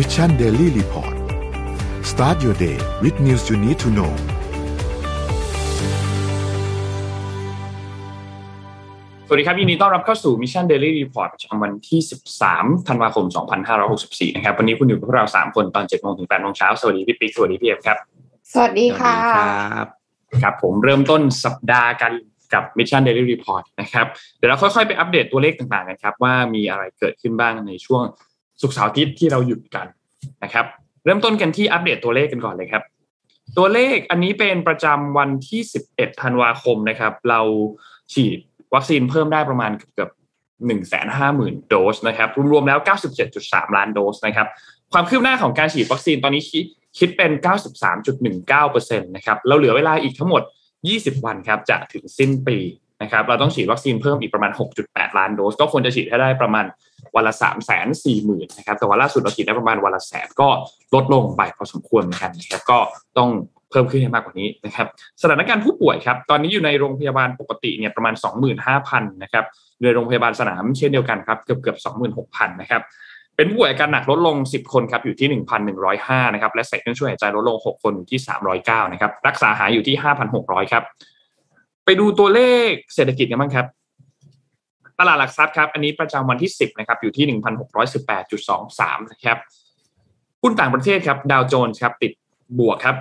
Mission Daily Report start your day with news you need to know สวัสดีครับยินดีต้อนรับเข้าสู่ Mission Daily Report ประจำวันที่ 13 ธันวาคม 2564 นะครับ วันนี้คุณอยู่กับพวกเรา 3 คนตอน7โมงถึง8โมงเช้า สวัสดีพี่ปิ๊กสวัสดีพี่เอฟครับ สวัสดีค่ะรับครับ ผมเริ่มต้นสัปดาห์กันกับ Mission Daily Report นะครับ เดี๋ยวเราค่อยๆ ไปอัปเดตตัวเลขต่างๆกันครับ ว่ามีอะไรเกิดขึ้นบ้างในช่วง สุกเสาร์อาทิตย์ที่เราหยุดกันนะครับ เริ่มต้นกันที่อัปเดตตัวเลขกันก่อนเลยครับ ตัวเลขอันนี้เป็นประจำวันที่ 11 ธันวาคมนะครับ เราฉีดวัคซีนเพิ่มได้ประมาณเกือบ1 5 0 0 0 0โดสนะครับรวมๆแล้ว97.3ล้านโดสนะครับความคืบหน้าของการฉีดวัคซีนตอนนี้คิดคิดเป็น93.19%นะครับเราเหลือเวลาอีกทั้งหมด20วันครับจะถึงสิ้นปีนะครับเราต้องฉีดวัคซีนเพิ่มอีกประมาณ6.8ล้านโดส ก็ควรจะฉีดให้ได้ประมาณ วันละ3 4 0 0 0 0นนะครับแต่ว่าล่าสุดเราฉีดได้ประมาณวันละแสนก็ลดลงไปพอสมควรเหมือนกันนะครับก็ต้องเพิ่มขึ้นให้มากกว่านี้นะครับสถานการณ์ผู้ป่วยครับตอนนี้อยู่ในโรงพยาบาลปกติเนี่ยประมาณ 25,000นะครับอยู่ในโรงพยาบาลสนามเช่นเดียวกันครับเกือบเกือบ26,000นะครับเป็นผู้ป่วยอาการหนักลดลง 10 คนครับอยู่ที่ 1,105นะครับและใส่เครื่องช่วยหายใจลดลง 6 คนอยู่ที่ 309นะครับรักษาหายอยู่ที่ 5,600ครับไปดูตัวเลขเศรษฐกิจกันบ้างครับ ตลาดหลักทรัพย์ครับอันนี้ประจำวันที่ 10นะครับอยู่ที่ 1,618.23นะครับหุ้นต่างประเทศครับดาวโจนส์ครับติดบวกครับ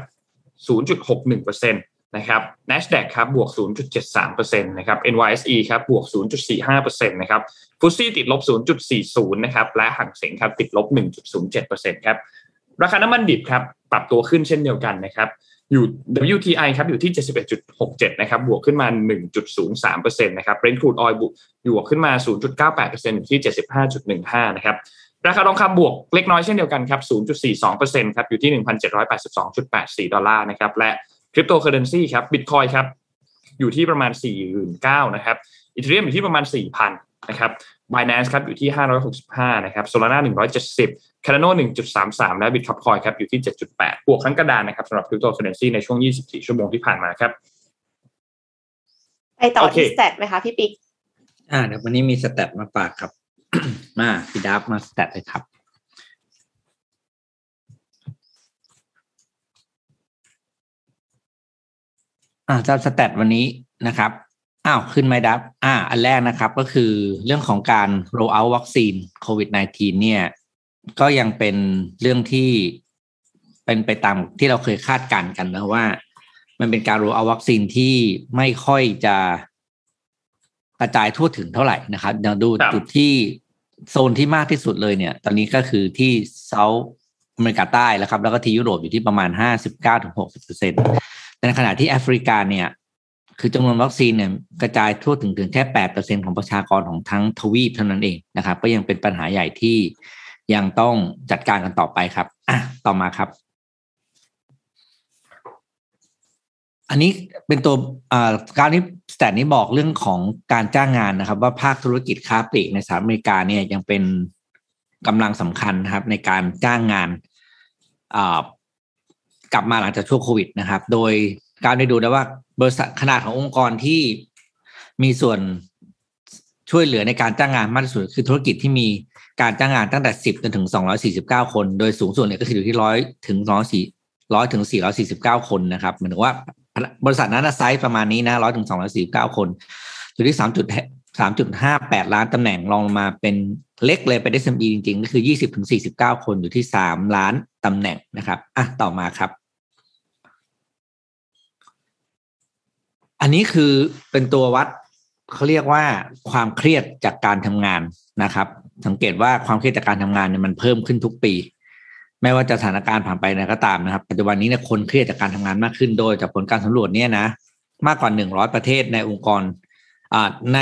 0.61%นะครับ NASDAQ ครับบวก 0.73%นะครับ NYSE ครับบวก 0.45%นะครับฟุตซี่ติดลบ 0.40 นะครับและหังเสงครับติดลบ 1.07%ครับราคาน้ำมันดิบครับปรับตัวขึ้นเช่นเดียวกันนะครับ อยู่ WTI ครับอยู่ที่ 71.67 นะครับ บวกขึ้นมา 1.03%นะครับ Brent crude oil บวกขึ้นมา 0.98%อยู่ที่ 75.15 นะครับ ราคาทองคำบวกเล็กน้อยเช่นเดียวกันครับ 0.42%ครับ อยู่ที่ 1,782.84 ดอลลาร์นะครับ และคริปโตเคอเรนซีครับ บิตคอยครับ อยู่ที่ประมาณ 4 9 0 0นะครับอีเทเรียมอยู่ที่ประมาณ 4,000 นะครับ Binance ครับอยู่ที่ 565 นะครับ Solana 170 Cardano 1.33 และ Bitcoin ครับอยู่ที่ 7.8 บวกทั้งกระดานนะครับสำหรับคริปโตเคอร์เรนซีในช่วง 24 ชั่วโมงที่ผ่านมาครับ ไปต่อโอเคที่ stat ไหมคะพี่ปิ๊กอ่าเดี๋ยววันนี้มี stat มาฝากครับ มาพี่ดับมา stat เลยครับอ่าจาก stat วันนี้นะครับ อ้าวขึ้นไหมดับ อ่า อันแรกนะครับก็คือเรื่องของการ roll out วัคซีนโควิด -19 เนี่ย ก็ยังเป็นเรื่องที่เป็นไปตามที่เราเคยคาดการณ์กันนะว่า มันเป็นการ roll out วัคซีนที่ไม่ค่อยจะกระจายทั่วถึงเท่าไหร่นะครับเดี๋ยวดูครับจุดที่โซนที่มากที่สุดเลยเนี่ย ตอนนี้ก็คือที่เซาท์อเมริกาใต้แล้วครับ แล้วก็ที่ยุโรปอยู่ที่ประมาณห้าสิบเก้าถึงหกสิบเปอร์เซ็นตแต่ในขณะที่แอฟริกาเนี่ย คือจำนวนวัคซีนเนี่ยกระจายทั่วถึงถึงแค่แปดเปอร์เซ็นของประชากรของทั้งทวีปเท่านั้นเองนะครับ ก็ยังเป็นปัญหาใหญ่ที่ยังต้องจัดการกันต่อไปครับอะต่อมาครับ อันนี้เป็นตัวอ่าการที่สแตทนี้บอกเรื่องของการจ้างงานนะครับ ว่าภาคธุรกิจค้าปลีกในสหรัฐอเมริกาเนี่ยยังเป็นกำลังสำคัญนะครับ ในการจ้างงานอ่ากลับมาหลังจากช่วงโควิดนะครับ โดย การได้ดูได้ว่าบริษัทขนาดขององค์กรที่มีส่วนช่วยเหลือในการจ้างงานมากที่สุดคือธุรกิจที่มีการจ้างงานตั้งแต่สิบจนถึงสองร้อยสี่สิบเก้าคน โดยสูงสุดเนี่ยก็คืออยู่ที่ร้อยถึงร้อยสี่ร้อยถึงสี่ร้อยสี่สิบเก้าคนนะครับหมายถึงว่าบริษัทนั้นไซส์ประมาณนี้นะร้อยถึงสองร้อยสี่สิบเก้าคนอยู่ที่สามจุดสามจุดห้าแปดล้านตำแหน่งลองลงมาเป็นเล็กเลยเป็น SME จริงๆ ก็คือยี่สิบถึงสี่สิบเก้าคนอยู่ที่สามล้านตำแหน่งนะครับอะต่อมาครับ อันนี้คือเป็นตัววัดเขาเรียกว่าความเครียดจากการทำงานนะครับ สังเกตว่าความเครียดจากการทำงานเนี่ยมันเพิ่มขึ้นทุกปี ไม่ว่าจะสถานการณ์ผ่านไปไหนก็ตามนะครับ ปัจจุบันนี้เนี่ยคนเครียดจากการทำงานมากขึ้นโดยจากผลการสำรวจเนี่ยนะ มากกว่าหนึ่งร้อยประเทศในองค์กรอ่าใน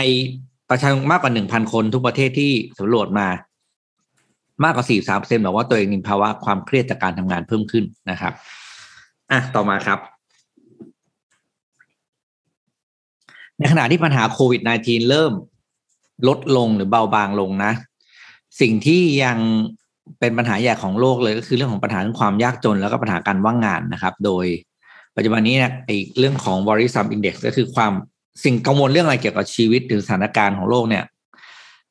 ประชาชนมากกว่าหนึ่งพันคนทุกประเทศที่สำรวจมามากกว่าสี่สามเปอร์เซ็นต์บอกว่าตัวเองมีภาวะความเครียดจากการทำงานเพิ่มขึ้นนะครับอะต่อมาครับ ในขณะที่ปัญหาโควิด -19 เริ่มลดลงหรือเบาบางลงนะ สิ่งที่ยังเป็นปัญหาใหญ่ของโลกเลยก็คือเรื่องของปัญหาเรื่องความยากจนแล้วก็ปัญหาการว่างงานนะครับ โดยปัจจุบันนี้เนี่ยไอ้เรื่องของ worrisome index ก็คือความสิ่งกังวลเรื่องอะไรเกี่ยวกับชีวิตหรือสถานการณ์ของโลกเนี่ย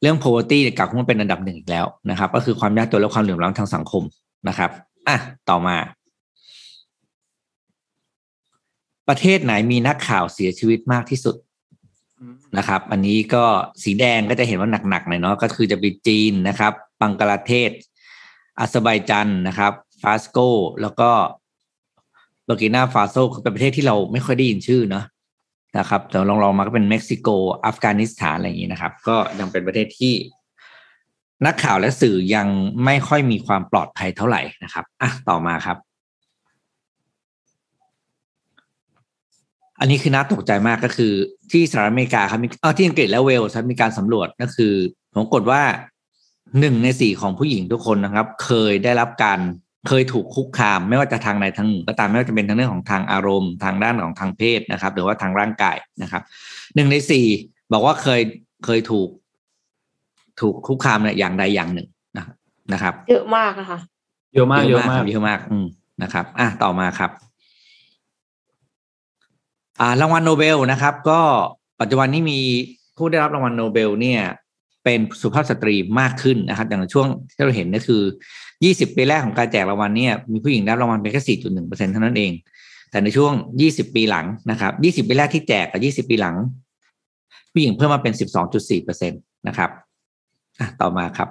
เรื่อง poverty เนี่ยกลับขึ้นมาเป็นอันดับหนึ่งอีกแล้วนะครับ ก็คือความยากจนและความเหลื่อมล้ำทางสังคมนะครับอะต่อมา ประเทศไหนมีนักข่าวเสียชีวิตมากที่สุด นะครับ อันนี้ก็สีแดงก็จะเห็นว่าหนักๆหน่อยเนาะก็คือจะเป็นจีนนะครับ บังกลาเทศ อาเซอร์ไบจันนะครับฟาสโกแล้วก็บูร์กินาฟาโซเป็นประเทศที่เราไม่ค่อยได้ยินชื่อเนาะนะครับแต่ลองลองมาก็เป็นเม็กซิโก อัฟกานิสถานอะไรอย่างนี้นะครับ ก็ยังเป็นประเทศที่ นักข่าวและสื่อยังไม่ค่อยมีความปลอดภัยเท่าไหร่นะครับอะต่อมาครับ อันนี้คือน่าตกใจมากก็คือ ที่สหรัฐอเมริกาครับมีอ๋อที่อังกฤษและเวลส์มีการสำรวจก็คือผมกดว่าหนึ่งในสี่ของผู้หญิงทุกคนนะครับ เคยได้รับการเคยถูกคุกคาม ไม่ว่าจะทางใดทางหนึ่งก็ตามไม่ว่าจะเป็นทางเรื่องของทางอารมณ์ ทางด้านของทางเพศนะครับ หรือว่าทางร่างกายนะครับหนึ่งในสี่บอกว่าเคยเคยถูก ถูกคุกคามเนี่ยอย่างใดอย่างหนึ่งนะครับ เยอะมากนะคะเยอะมากเยอะมากเยอะมากอืมนะครับ อะต่อมาครับอ่า รางวัลโนเบลนะครับ ก็ปัจจุบันนี้มีผู้ได้รับรางวัลโนเบลเนี่ยเป็นสุภาพสตรีมากขึ้นนะครับอย่างช่วงที่เราเห็นก็คือ 20 ปีแรกของการแจกรางวัลเนี่ยมีผู้หญิงได้รางวัลเพียงแค่4.1เปอร์เซ็นต์เท่านั้นเอง แต่ในช่วง 20 ปีหลังนะครับ 20 ปีแรกที่แจกกับ20 ปีหลัง ผู้หญิงเพิ่มมาเป็น 12.4เปอร์เซ็นต์นะครับอะต่อมาครับ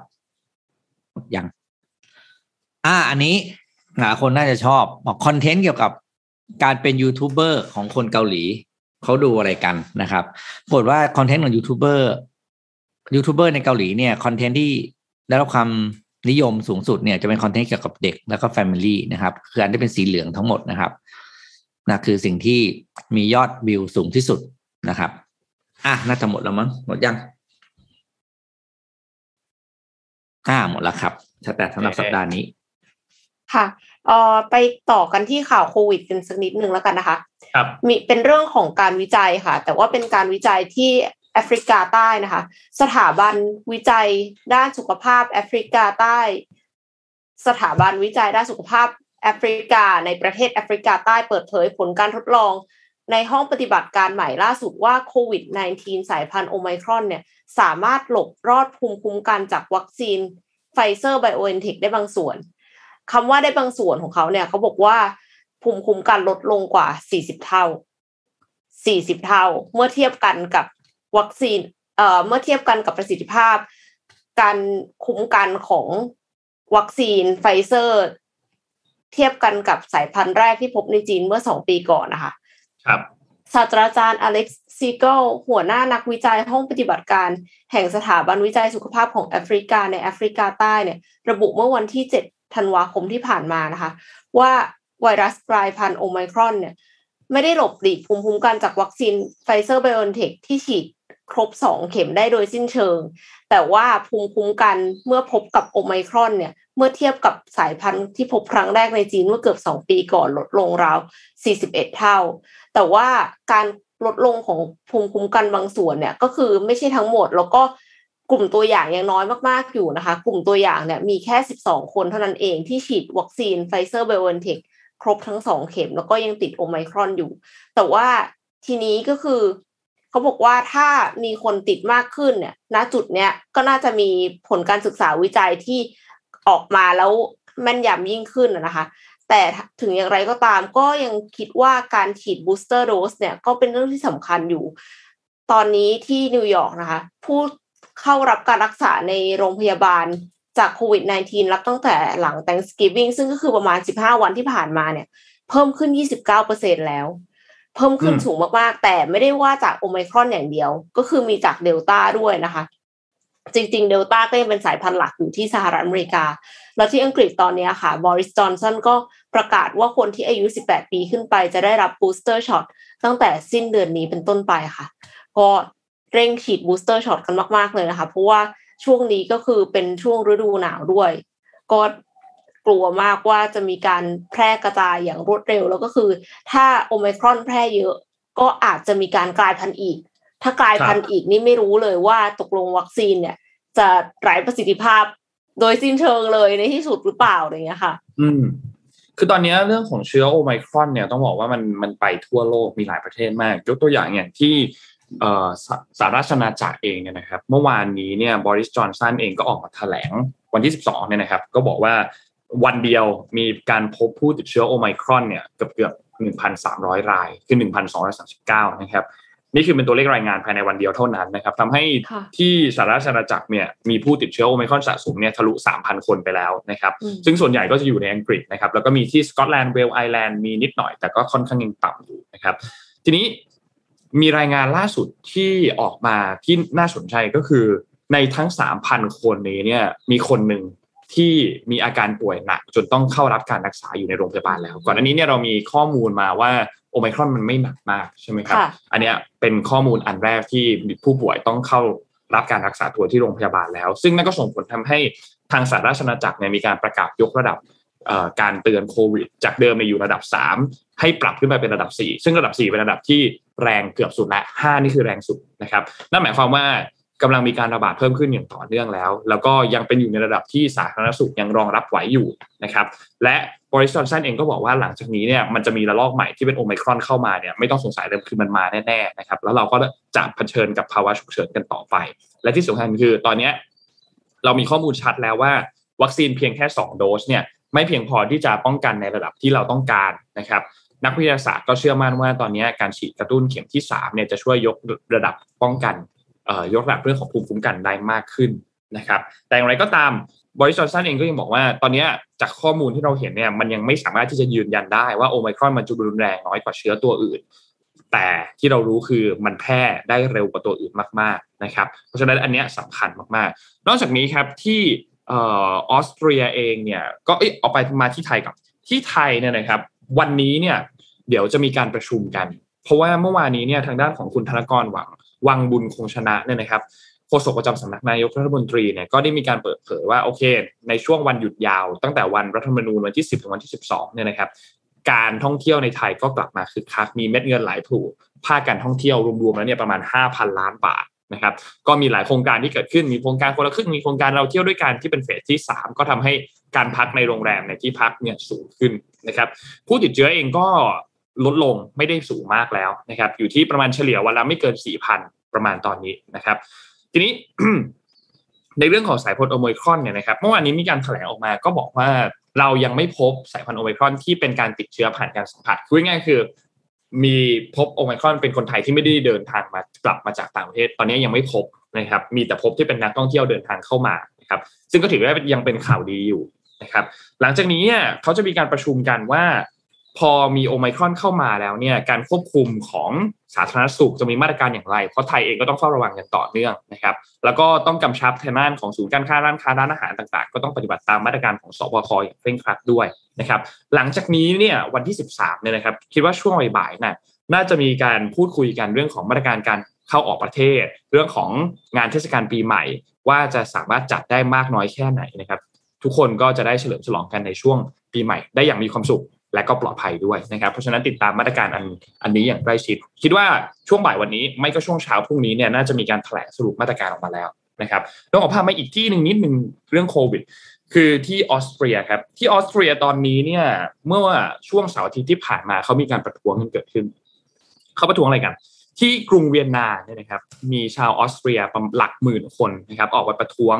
ยังอ่า อันนี้หลายคนน่าจะชอบบอก content เกี่ยวกับ การเป็นยูทูบเบอร์ของคนเกาหลีเขาดูอะไรกันนะครับปรากฏว่า content ของ YouTuber YouTuber ในเกาหลีเนี่ย content ที่ได้รับความนิยมสูงสุดเนี่ยจะเป็น content เกี่ยวกับเด็กแล้วก็ family นะครับคืออันที่เป็นสีเหลืองทั้งหมดนะครับนะคือสิ่งที่มียอดวิวสูงที่สุดนะครับ อะน่าจะหมดแล้วมั้งหมดยังอ่าหมดแล้วครับแต่สำหรับสัปดาห์นี้ ค่ะ เอ่อไปต่อกันที่ข่าวโควิดกันสักนิดนึงแล้วกันนะคะครับมีเป็นเรื่องของการวิจัยค่ะ แต่ว่าเป็นการวิจัยที่แอฟริกาใต้นะคะ สถาบันวิจัยด้านสุขภาพแอฟริกาใต้ สถาบันวิจัยด้านสุขภาพแอฟริกา ในประเทศแอฟริกาใต้เปิดเผยผลการทดลอง ในห้องปฏิบัติการใหม่ล่าสุดว่าโควิด -19 สายพันธุ์โอไมครอนเนี่ยสามารถหลบรอดภูมิคุ้มกันจากวัคซีนไฟเซอร์ไบโอเอนเทคได้บางส่วน คำว่าได้บางส่วนของเขาเนี่ยเขาบอกว่าภูมิคุ้มกันลดลงกว่า 40 เท่า 40 เท่า เมื่อเทียบกันกับวัคซีนเอ่อเมื่อเทียบกันกับประสิทธิภาพ การคุ้มกันของวัคซีนไฟเซอร์ เทียบกันกับสายพันธุ์แรกที่พบในจีนเมื่อสองปีก่อนนะคะ ครับศาสตราจารย์อเล็กซ์ซีกัลหัวหน้านักวิจัยห้องปฏิบัติการ แห่งสถาบันวิจัยสุขภาพของแอฟริกาในแอฟริกาใต้เนี่ย ระบุเมื่อวันที่ 7 ธันวาคมที่ผ่านมานะคะ ว่าไวรัสกลายพันธุ์โอไมครอนเนี่ยไม่ได้หลบหลีกภูมิคุ้มกันจากวัคซีนไฟเซอร์ไบโอเอนเทคที่ฉีดครบ2เข็มได้โดยสิ้นเชิง แต่ว่าภูมิคุ้มกันเมื่อพบกับโอไมครอนเนี่ยเมื่อเทียบกับสายพันธุ์ที่พบครั้งแรกในจีนเมื่อเกือบ2ปีก่อนลดลงราว 41 เท่า แต่ว่าการลดลงของภูมิคุ้มกันบางส่วนเนี่ยก็คือไม่ใช่ทั้งหมด แล้วก็ กลุ่มตัวอย่างยังน้อยมากๆอยู่นะคะ กลุ่มตัวอย่างเนี่ยมีแค่ 12 คนเท่านั้นเองที่ฉีดวัคซีนไฟเซอร์ไบโอเอนเทคครบทั้งสองเข็ม แล้วก็ยังติดโอไมครอนอยู่ แต่ว่าทีนี้ก็คือเขาบอกว่าถ้ามีคนติดมากขึ้นเนี่ย ณจุดเนี้ยก็น่าจะมีผลการศึกษาวิจัยที่ออกมาแล้วแม่นยำยิ่งขึ้นนะคะ แต่ถึงอย่างไรก็ตามก็ยังคิดว่าการฉีด booster dose เนี่ยก็เป็นเรื่องที่สำคัญอยู่ ตอนนี้ที่นิวยอร์กนะคะ ผู้ เข้ารับการรักษาในโรงพยาบาลจากโควิด -19 รับตั้งแต่หลัง Thanksgiving ซึ่งก็คือประมาณ 15 วันที่ผ่านมาเนี่ย เพิ่มขึ้น 29%แล้ว เพิ่มขึ้นอืมสูงมากๆ แต่ไม่ได้ว่าจากโอไมครอนอย่างเดียว ก็คือมีจากเดลต้าด้วยนะคะ จริง ๆ เดลต้าก็ยังเป็นสายพันธุ์หลักอยู่ที่สหรัฐอเมริกา แล้วที่อังกฤษตอนนี้ค่ะบอริสจอห์นสันก็ประกาศว่าคนที่อายุ 18 ปีขึ้นไปจะได้รับ booster shot ตั้งแต่สิ้นเดือนนี้เป็นต้นไปค่ะ ก็ เร่งฉีด booster shot กันมาก ๆ เลยนะคะ เพราะว่าช่วงนี้ก็คือเป็นช่วงฤดูหนาวด้วย ก็กลัวมากว่าจะมีการแพร่กระจายอย่างรวดเร็ว แล้วก็คือ ถ้าโอไมครอนแพร่เยอะ ก็อาจจะมีการกลายพันธุ์อีก ถ้ากลายพันธุ์อีกนี่ไม่รู้เลยว่าตกลงวัคซีนเนี่ย จะไร้ประสิทธิภาพโดยสิ้นเชิงเลยในที่สุดหรือเปล่าอะไรอย่างเงี้ยค่ะ อืม คือตอนนี้เรื่องของเชื้อโอไมครอนเนี่ยต้องบอกว่ามันมันไปทั่วโลกมีหลายประเทศมาก ยกตัวอย่างอย่างที่ สหสหราชอาณาจักรเองเนี่ยนะครับ เมื่อวานนี้เนี่ยบริสจอนสันเองก็ออกมาแถลงวันที่ 12เนี่ยนะครับ ก็บอกว่าวันเดียวมีการพบผู้ติดเชื้อโอไมครอนเนี่ยเกือบเกือบ1,300 ราย คือ 1,239 นะครับ นี่คือเป็นตัวเลขรายงานภายในวันเดียวเท่านั้นนะครับทำให้ที่สหรัฐอาณาจักรเนี่ยมีผู้ติดเชื้อโอไมครอนสะสมเนี่ยทะลุ 3,000 คนไปแล้วนะครับ ซึ่งส่วนใหญ่ก็จะอยู่ในอังกฤษนะครับ แล้วก็มีที่สกอตแลนด์เวลไอแลนด์มีนิดหน่อย แต่ก็ค่อนข้างยังต่ำอยู่นะครับ ทีนี้ มีรายงานล่าสุดที่ออกมาที่น่าสนใจก็คือ ในทั้ง 3,000 คนนี้เนี่ยมีคนหนึ่งที่มีอาการป่วยหนัก จนต้องเข้ารับการรักษาอยู่ในโรงพยาบาลแล้ว ก่อนอันนี้เนี่ยเรามีข้อมูลมาว่าโอไมครอนมันไม่หนักมากใช่ไหมครับ อันนี้เป็นข้อมูลอันแรกที่ผู้ป่วยต้องเข้ารับการรักษาตัวที่โรงพยาบาลแล้ว ซึ่งนั่นก็ส่งผลทำให้ทางสหราชอาณาจักรเนี่ยมีการประกาศยกระดับ การเตือนโควิด จากเดิมในอยู่ระดับ 3 ให้ปรับขึ้นไปเป็นระดับ 4 ซึ่งระดับ 4 เป็นระดับที่แรงเกือบสุดและ 5 นี่คือแรงสุดนะครับนั่นหมายความว่ากำลังมีการระบาดเพิ่มขึ้นอย่างต่อเนื่องแล้ว แล้วก็ยังเป็นอยู่ในระดับที่สาธารณสุขยังรองรับไหวอยู่นะครับและบริษัทจอนสันเองก็บอกว่าหลังจากนี้เนี่ยมันจะมีระลอกใหม่ที่เป็นโอไมครอนเข้ามาเนี่ยไม่ต้องสงสัยเลยคือมันมาแน่ๆนะครับแล้วเราก็จะเผชิญกับภาวะฉุกเฉินกันต่อไป และที่สำคัญคือตอนนี้เรามีข้อมูลชัดแล้วว่า วัคซีนเพียงแค่ 2 โดสเนี่ย ไม่เพียงพอที่จะป้องกันในระดับที่เราต้องการนะครับ นักวิทยาศาสตร์ก็เชื่อมั่นว่าตอนนี้การฉีดกระตุ้นเข็มที่3เนี่ยจะช่วยยกระดับป้องกันยกระดับเรื่องของภูมิคุ้มกันได้มากขึ้นนะครับ แต่อย่างไรก็ตามบริษัทซันเองก็ยังบอกว่าตอนนี้จากข้อมูลที่เราเห็นเนี่ยมันยังไม่สามารถที่จะยืนยันได้ว่าโอไมครอนมันจะรุนแรงน้อยกว่าเชื้อตัวอื่น แต่ที่เรารู้คือมันแพร่ได้เร็วกว่าตัวอื่นมากๆนะครับ เพราะฉะนั้นอันนี้สำคัญมากๆ นอกจากนี้ครับที่ ออสเตรียเองเนี่ยก็เออออกไปมาที่ไทยกับที่ไทยเนี่ยนะครับ วันนี้เนี่ยเดี๋ยวจะมีการประชุมกัน เพราะว่าเมื่อวานนี้เนี่ยทางด้านของคุณธนกรหวังวังบุญคงชนะเนี่ยนะครับโฆษกประจำสำนักนายกรัฐมนตรีเนี่ยก็ได้มีการเปิดเผยว่าโอเค ในช่วงวันหยุดยาว ตั้งแต่วันรัฐธรรมนูญวันที่ 10ถึงวันที่ 12เนี่ยนะครับการท่องเที่ยวในไทยก็กลับมาคึกคักมีเม็ดเงินหลายผูภาคการท่องเที่ยวรวมๆแล้วเนี่ยประมาณ 5,000 ล้านบาท นะครับก็มีหลายโครงการที่เกิดขึ้นมีโครงการคนละครึ่งมีโครงการเราเที่ยวด้วยกันที่เป็นเฟสที่ 3 ก็ทำให้การพักในโรงแรมในที่พักเนี่ยสูงขึ้นนะครับผู้ติดเชื้อเองก็ลดลงไม่ได้สูงมากแล้วนะครับอยู่ที่ประมาณเฉลี่ยวันละไม่เกิน 4,000 ประมาณตอนนี้นะครับ ทีนี้ในเรื่องของสายพันธุ์โอมิครอนเนี่ยนะครับเมื่อวานนี้มีการแถลงออกมาก็บอกว่าเรายังไม่พบสายพันธุ์โอมิครอนที่เป็นการติดเชื้อผ่านการสัมผัสคือง่ายคือ มีพบโอมครอนเป็นคนไทยที่ไม่ได้เดินทางมากลับมาจากต่างประเทศ ตอนนี้ยังไม่พบนะครับ มีแต่พบที่เป็นนักท่องเที่ยวเดินทางเข้ามานะครับ ซึ่งก็ถือว่ายังเป็นข่าวดีอยู่นะครับ หลังจากนี้เขาจะมีการประชุมกันว่า พอมีโอไมครอนเข้ามาแล้วเนี่ยการควบคุมของสาธารณสุขจะมีมาตรการอย่างไร เพราะไทยเองก็ต้องเฝ้าระวังอย่างต่อเนื่องนะครับ แล้วก็ต้องกำชับทางด้านของศูนย์การค้าร้านค้าร้านอาหารต่างๆ ก็ต้องปฏิบัติตามมาตรการของสบคอย่างเคร่งครัดด้วยนะครับ หลังจากนี้เนี่ยวันที่ 13เนี่ยนะครับ คิดว่าช่วงบ่ายๆน่ะน่าจะมีการพูดคุยกันเรื่องของมาตรการการเข้าออกประเทศ เรื่องของงานเทศกาลปีใหม่ ว่าจะสามารถจัดได้มากน้อยแค่ไหนนะครับ ทุกคนก็จะได้เฉลิมฉลองกันในช่วงปีใหม่ ได้อย่างมีความสุข และก็ปลอดภัยด้วยนะครับ เพราะฉะนั้นติดตามมาตรการอันอันนี้อย่างใกล้ชิด คิดว่าช่วงบ่ายวันนี้ไม่ก็ช่วงเช้าพรุ่งนี้เนี่ยน่าจะมีการแถลงสรุปมาตรการออกมาแล้วนะครับต้องขอพามาอีกที่หนึ่งนิดหนึ่งเรื่องโควิด คือที่ออสเตรียครับที่ออสเตรียตอนนี้เนี่ยเมื่อช่วงเสาร์อาทิตย์ที่ผ่านมาเขามีการประท้วงกันเกิดขึ้นเขาประท้วงอะไรกัน ที่กรุงเวียนนาเนี่ยนะครับ มีชาวออสเตรียหลักหมื่นคนนะครับ ออกมาประท้วง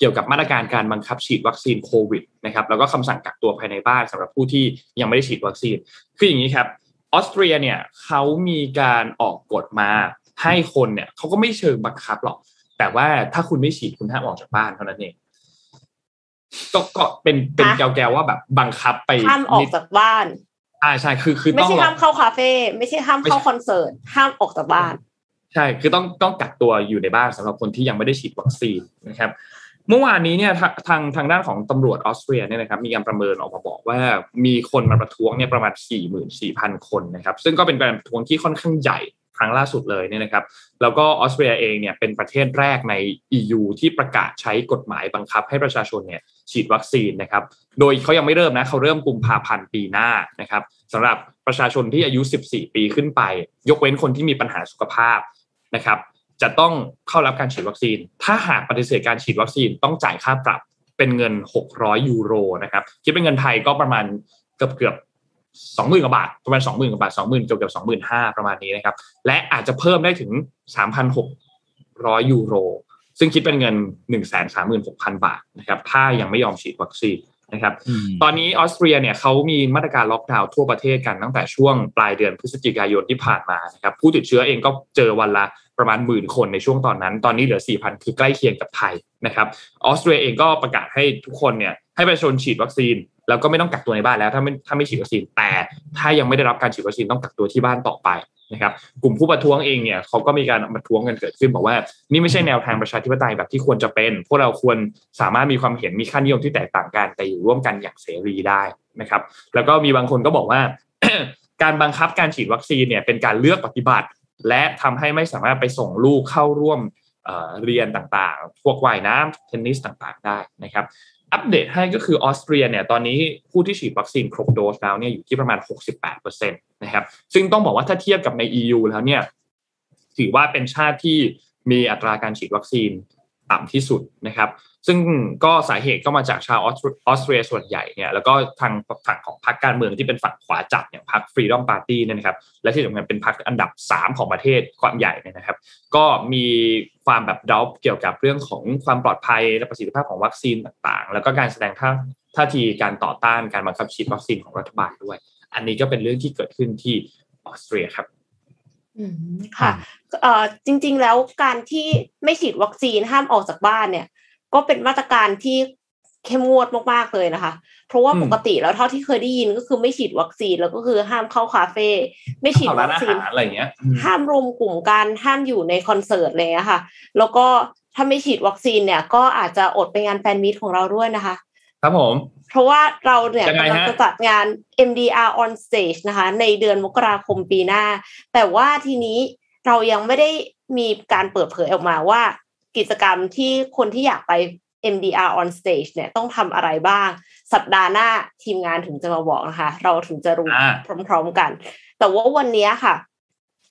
เกี่ยวกับมาตรการการบังคับฉีดวัคซีนโควิดนะครับแล้วก็คำสั่งกักตัวภายในบ้านสำหรับผู้ที่ยังไม่ได้ฉีดวัคซีนคืออย่างนี้ครับออสเตรียเนี่ยเขามีการออกกฎมาให้คนเนี่ยเขาก็ไม่เชิงบังคับหรอก แต่ว่าถ้าคุณไม่ฉีดคุณห้ามออกจากบ้านเท่านั้นเองก็ก็เป็นเป็นแกวๆว่าแบบบังคับไปห้ามออกจากบ้าน อ่าใช่คือคือไม่ใช่ห้ามเข้าคาเฟ่ไม่ใช่ห้ามเข้าคอนเสิร์ตห้ามออกจากบ้าน ใช่คือต้องต้องกักตัวอยู่ในบ้านสำหรับคนที่ยังไม่ได้ฉีดวัคซีนนะครับ เมื่อวานนี้เนี่ยทางทางด้านของตำรวจออสเตรียเนี่ยนะครับมีการประเมินออกมาบอกว่ามีคนมาประท้วงเนี่ยประมาณ 44,000 คนนะครับซึ่งก็เป็นการประท้วงที่ค่อนข้างใหญ่ครั้งล่าสุดเลยเนี่ยนะครับแล้วก็ออสเตรียเองเนี่ยเป็นประเทศแรกใน EU ที่ประกาศใช้กฎหมายบังคับให้ประชาชนเนี่ยฉีดวัคซีนนะครับโดยเขายังไม่เริ่มนะเขาเริ่มกุมภาพันธ์ปีหน้านะครับสำหรับประชาชนที่อายุ 14 ปีขึ้นไป ยกเว้นคนที่มีปัญหาสุขภาพนะครับ จะต้องเข้ารับการฉีดวัคซีน ถ้าหากปฏิเสธการฉีดวัคซีนต้องจ่ายค่าปรับเป็นเงิน 600 ยูโรนะครับคิดเป็นเงินไทยก็ประมาณเกือบเกือบสองหมื่นกว่าบาทประมาณสองหมื่นกว่าบาทสองหมื่นเกือบเกือบสองหมื่นห้าประมาณนี้นะครับ และอาจจะเพิ่มได้ถึงสามพันหกร้อยยูโร ซึ่งคิดเป็นเงินหนึ่งแสนสามหมื่นหกพันบาทนะครับ ถ้ายังไม่ยอมฉีดวัคซีนนะครับอืมตอนนี้ออสเตรียเนี่ยเขามีมาตรการล็อกดาวน์ทั่วประเทศกันตั้งแต่ช่วงปลายเดือนพฤศจิกายนที่ผ่านมานะครับ ผู้ติดเชื้อเองก็เจอวันละ ประมาณหมื่นคนในช่วงตอนนั้น ตอนนี้เหลือ 4,000 คือใกล้เคียงกับไทยนะครับออสเตรียเองก็ประกาศให้ทุกคนเนี่ยให้ประชาชนฉีดวัคซีน แล้วก็ไม่ต้องกักตัวในบ้านแล้วถ้าไม่ถ้าไม่ฉีดวัคซีนแต่ ถ้ายังไม่ได้รับการฉีดวัคซีนต้องกักตัวที่บ้านต่อไปนะครับกลุ่มผู้ประท้วงเองเนี่ยเขาก็มีการประท้วงกันเกิดขึ้นบอกว่า นี่ไม่ใช่แนวทางประชาธิปไตยแบบที่ควรจะเป็น พวกเราควรสามารถมีความเห็นมีค่านิยมที่แตกต่างกันแต่อยู่ร่วมกันอย่างเสรีได้นะครับแล้วก็มีบางคนก็บอกว่า การบังคับการฉีดวัคซีนเนี่ยเป็นการเลือกปฏิบัติ และทำให้ไม่สามารถไปส่งลูกเข้าร่วมเเรียนต่างๆ พวกว่ายน้ำเทนนิสต่างๆ ได้นะครับ อัปเดตให้ก็คือออสเตรียเนี่ยตอนนี้ผู้ที่ฉีดวัคซีนครบโดสแล้วเนี่ยอยู่ที่ประมาณ 68%นะครับ ซึ่งต้องบอกว่าถ้าเทียบกับใน EU แล้วเนี่ยถือว่าเป็นชาติที่มีอัตราการฉีดวัคซีนต่ำที่สุดนะครับ ซึ่งก็สาเหตุก็มาจากชาวออสเตรียส่วนใหญ่เนี่ยแล้วก็ทางฝั่งของพรรคการเมืองที่เป็นฝั่งขวาจัดอย่างพรรคฟรีดอมปาร์ตี้เนี่ยนะครับและที่สำคัญเป็นพรรคอันดับ 3 ของประเทศความใหญ่เนี่ยนะครับ ก็มีความแบบดาวเกี่ยวกับเรื่องของความปลอดภัยและประสิทธิภาพของวัคซีนต่างๆ แล้วก็การแสดงท่าท่าทีการต่อต้านการบังคับฉีดวัคซีนของรัฐบาลด้วย อันนี้ก็เป็นเรื่องที่เกิดขึ้นที่ออสเตรียครับอืมค่ะเอ่อจริงๆแล้วการที่ไม่ฉีดวัคซีนห้ามออกจากบ้านเนี่ย ก็เป็นมาตรการที่เข้มงวดมากๆเลยนะคะ เพราะว่าอืมปกติแล้วเท่าที่เคยได้ยินก็คือไม่ฉีดวัคซีนแล้วก็คือห้ามเข้าคาเฟ่ไม่ฉีดเข้าร้าวันคอาซีนหารอะไรอย่างเงี้ยอืมห้ามรวมกลุ่มกันห้ามอยู่ในคอนเสิร์ตอะไรเลยค่ะ แล้วก็ถ้าไม่ฉีดวัคซีนเนี่ย ก็อาจจะอดไปงานแฟนมีตของเราด้วยนะคะ ครับผม เพราะว่าเราเนี่ยยังไงกำลังฮะจะจัดงาน MDR on stage นะคะ ในเดือนมกราคมปีหน้า แต่ว่าทีนี้เรายังไม่ได้มีการเปิดเผยออกมาว่า กิจกรรมที่คนที่อยากไป MDR on stage เนี่ยต้องทำอะไรบ้าง สัปดาห์หน้าทีมงานถึงจะมาบอกนะคะ เราถึงจะรู้อ่าพร้อมๆกัน แต่ว่าวันนี้ค่ะ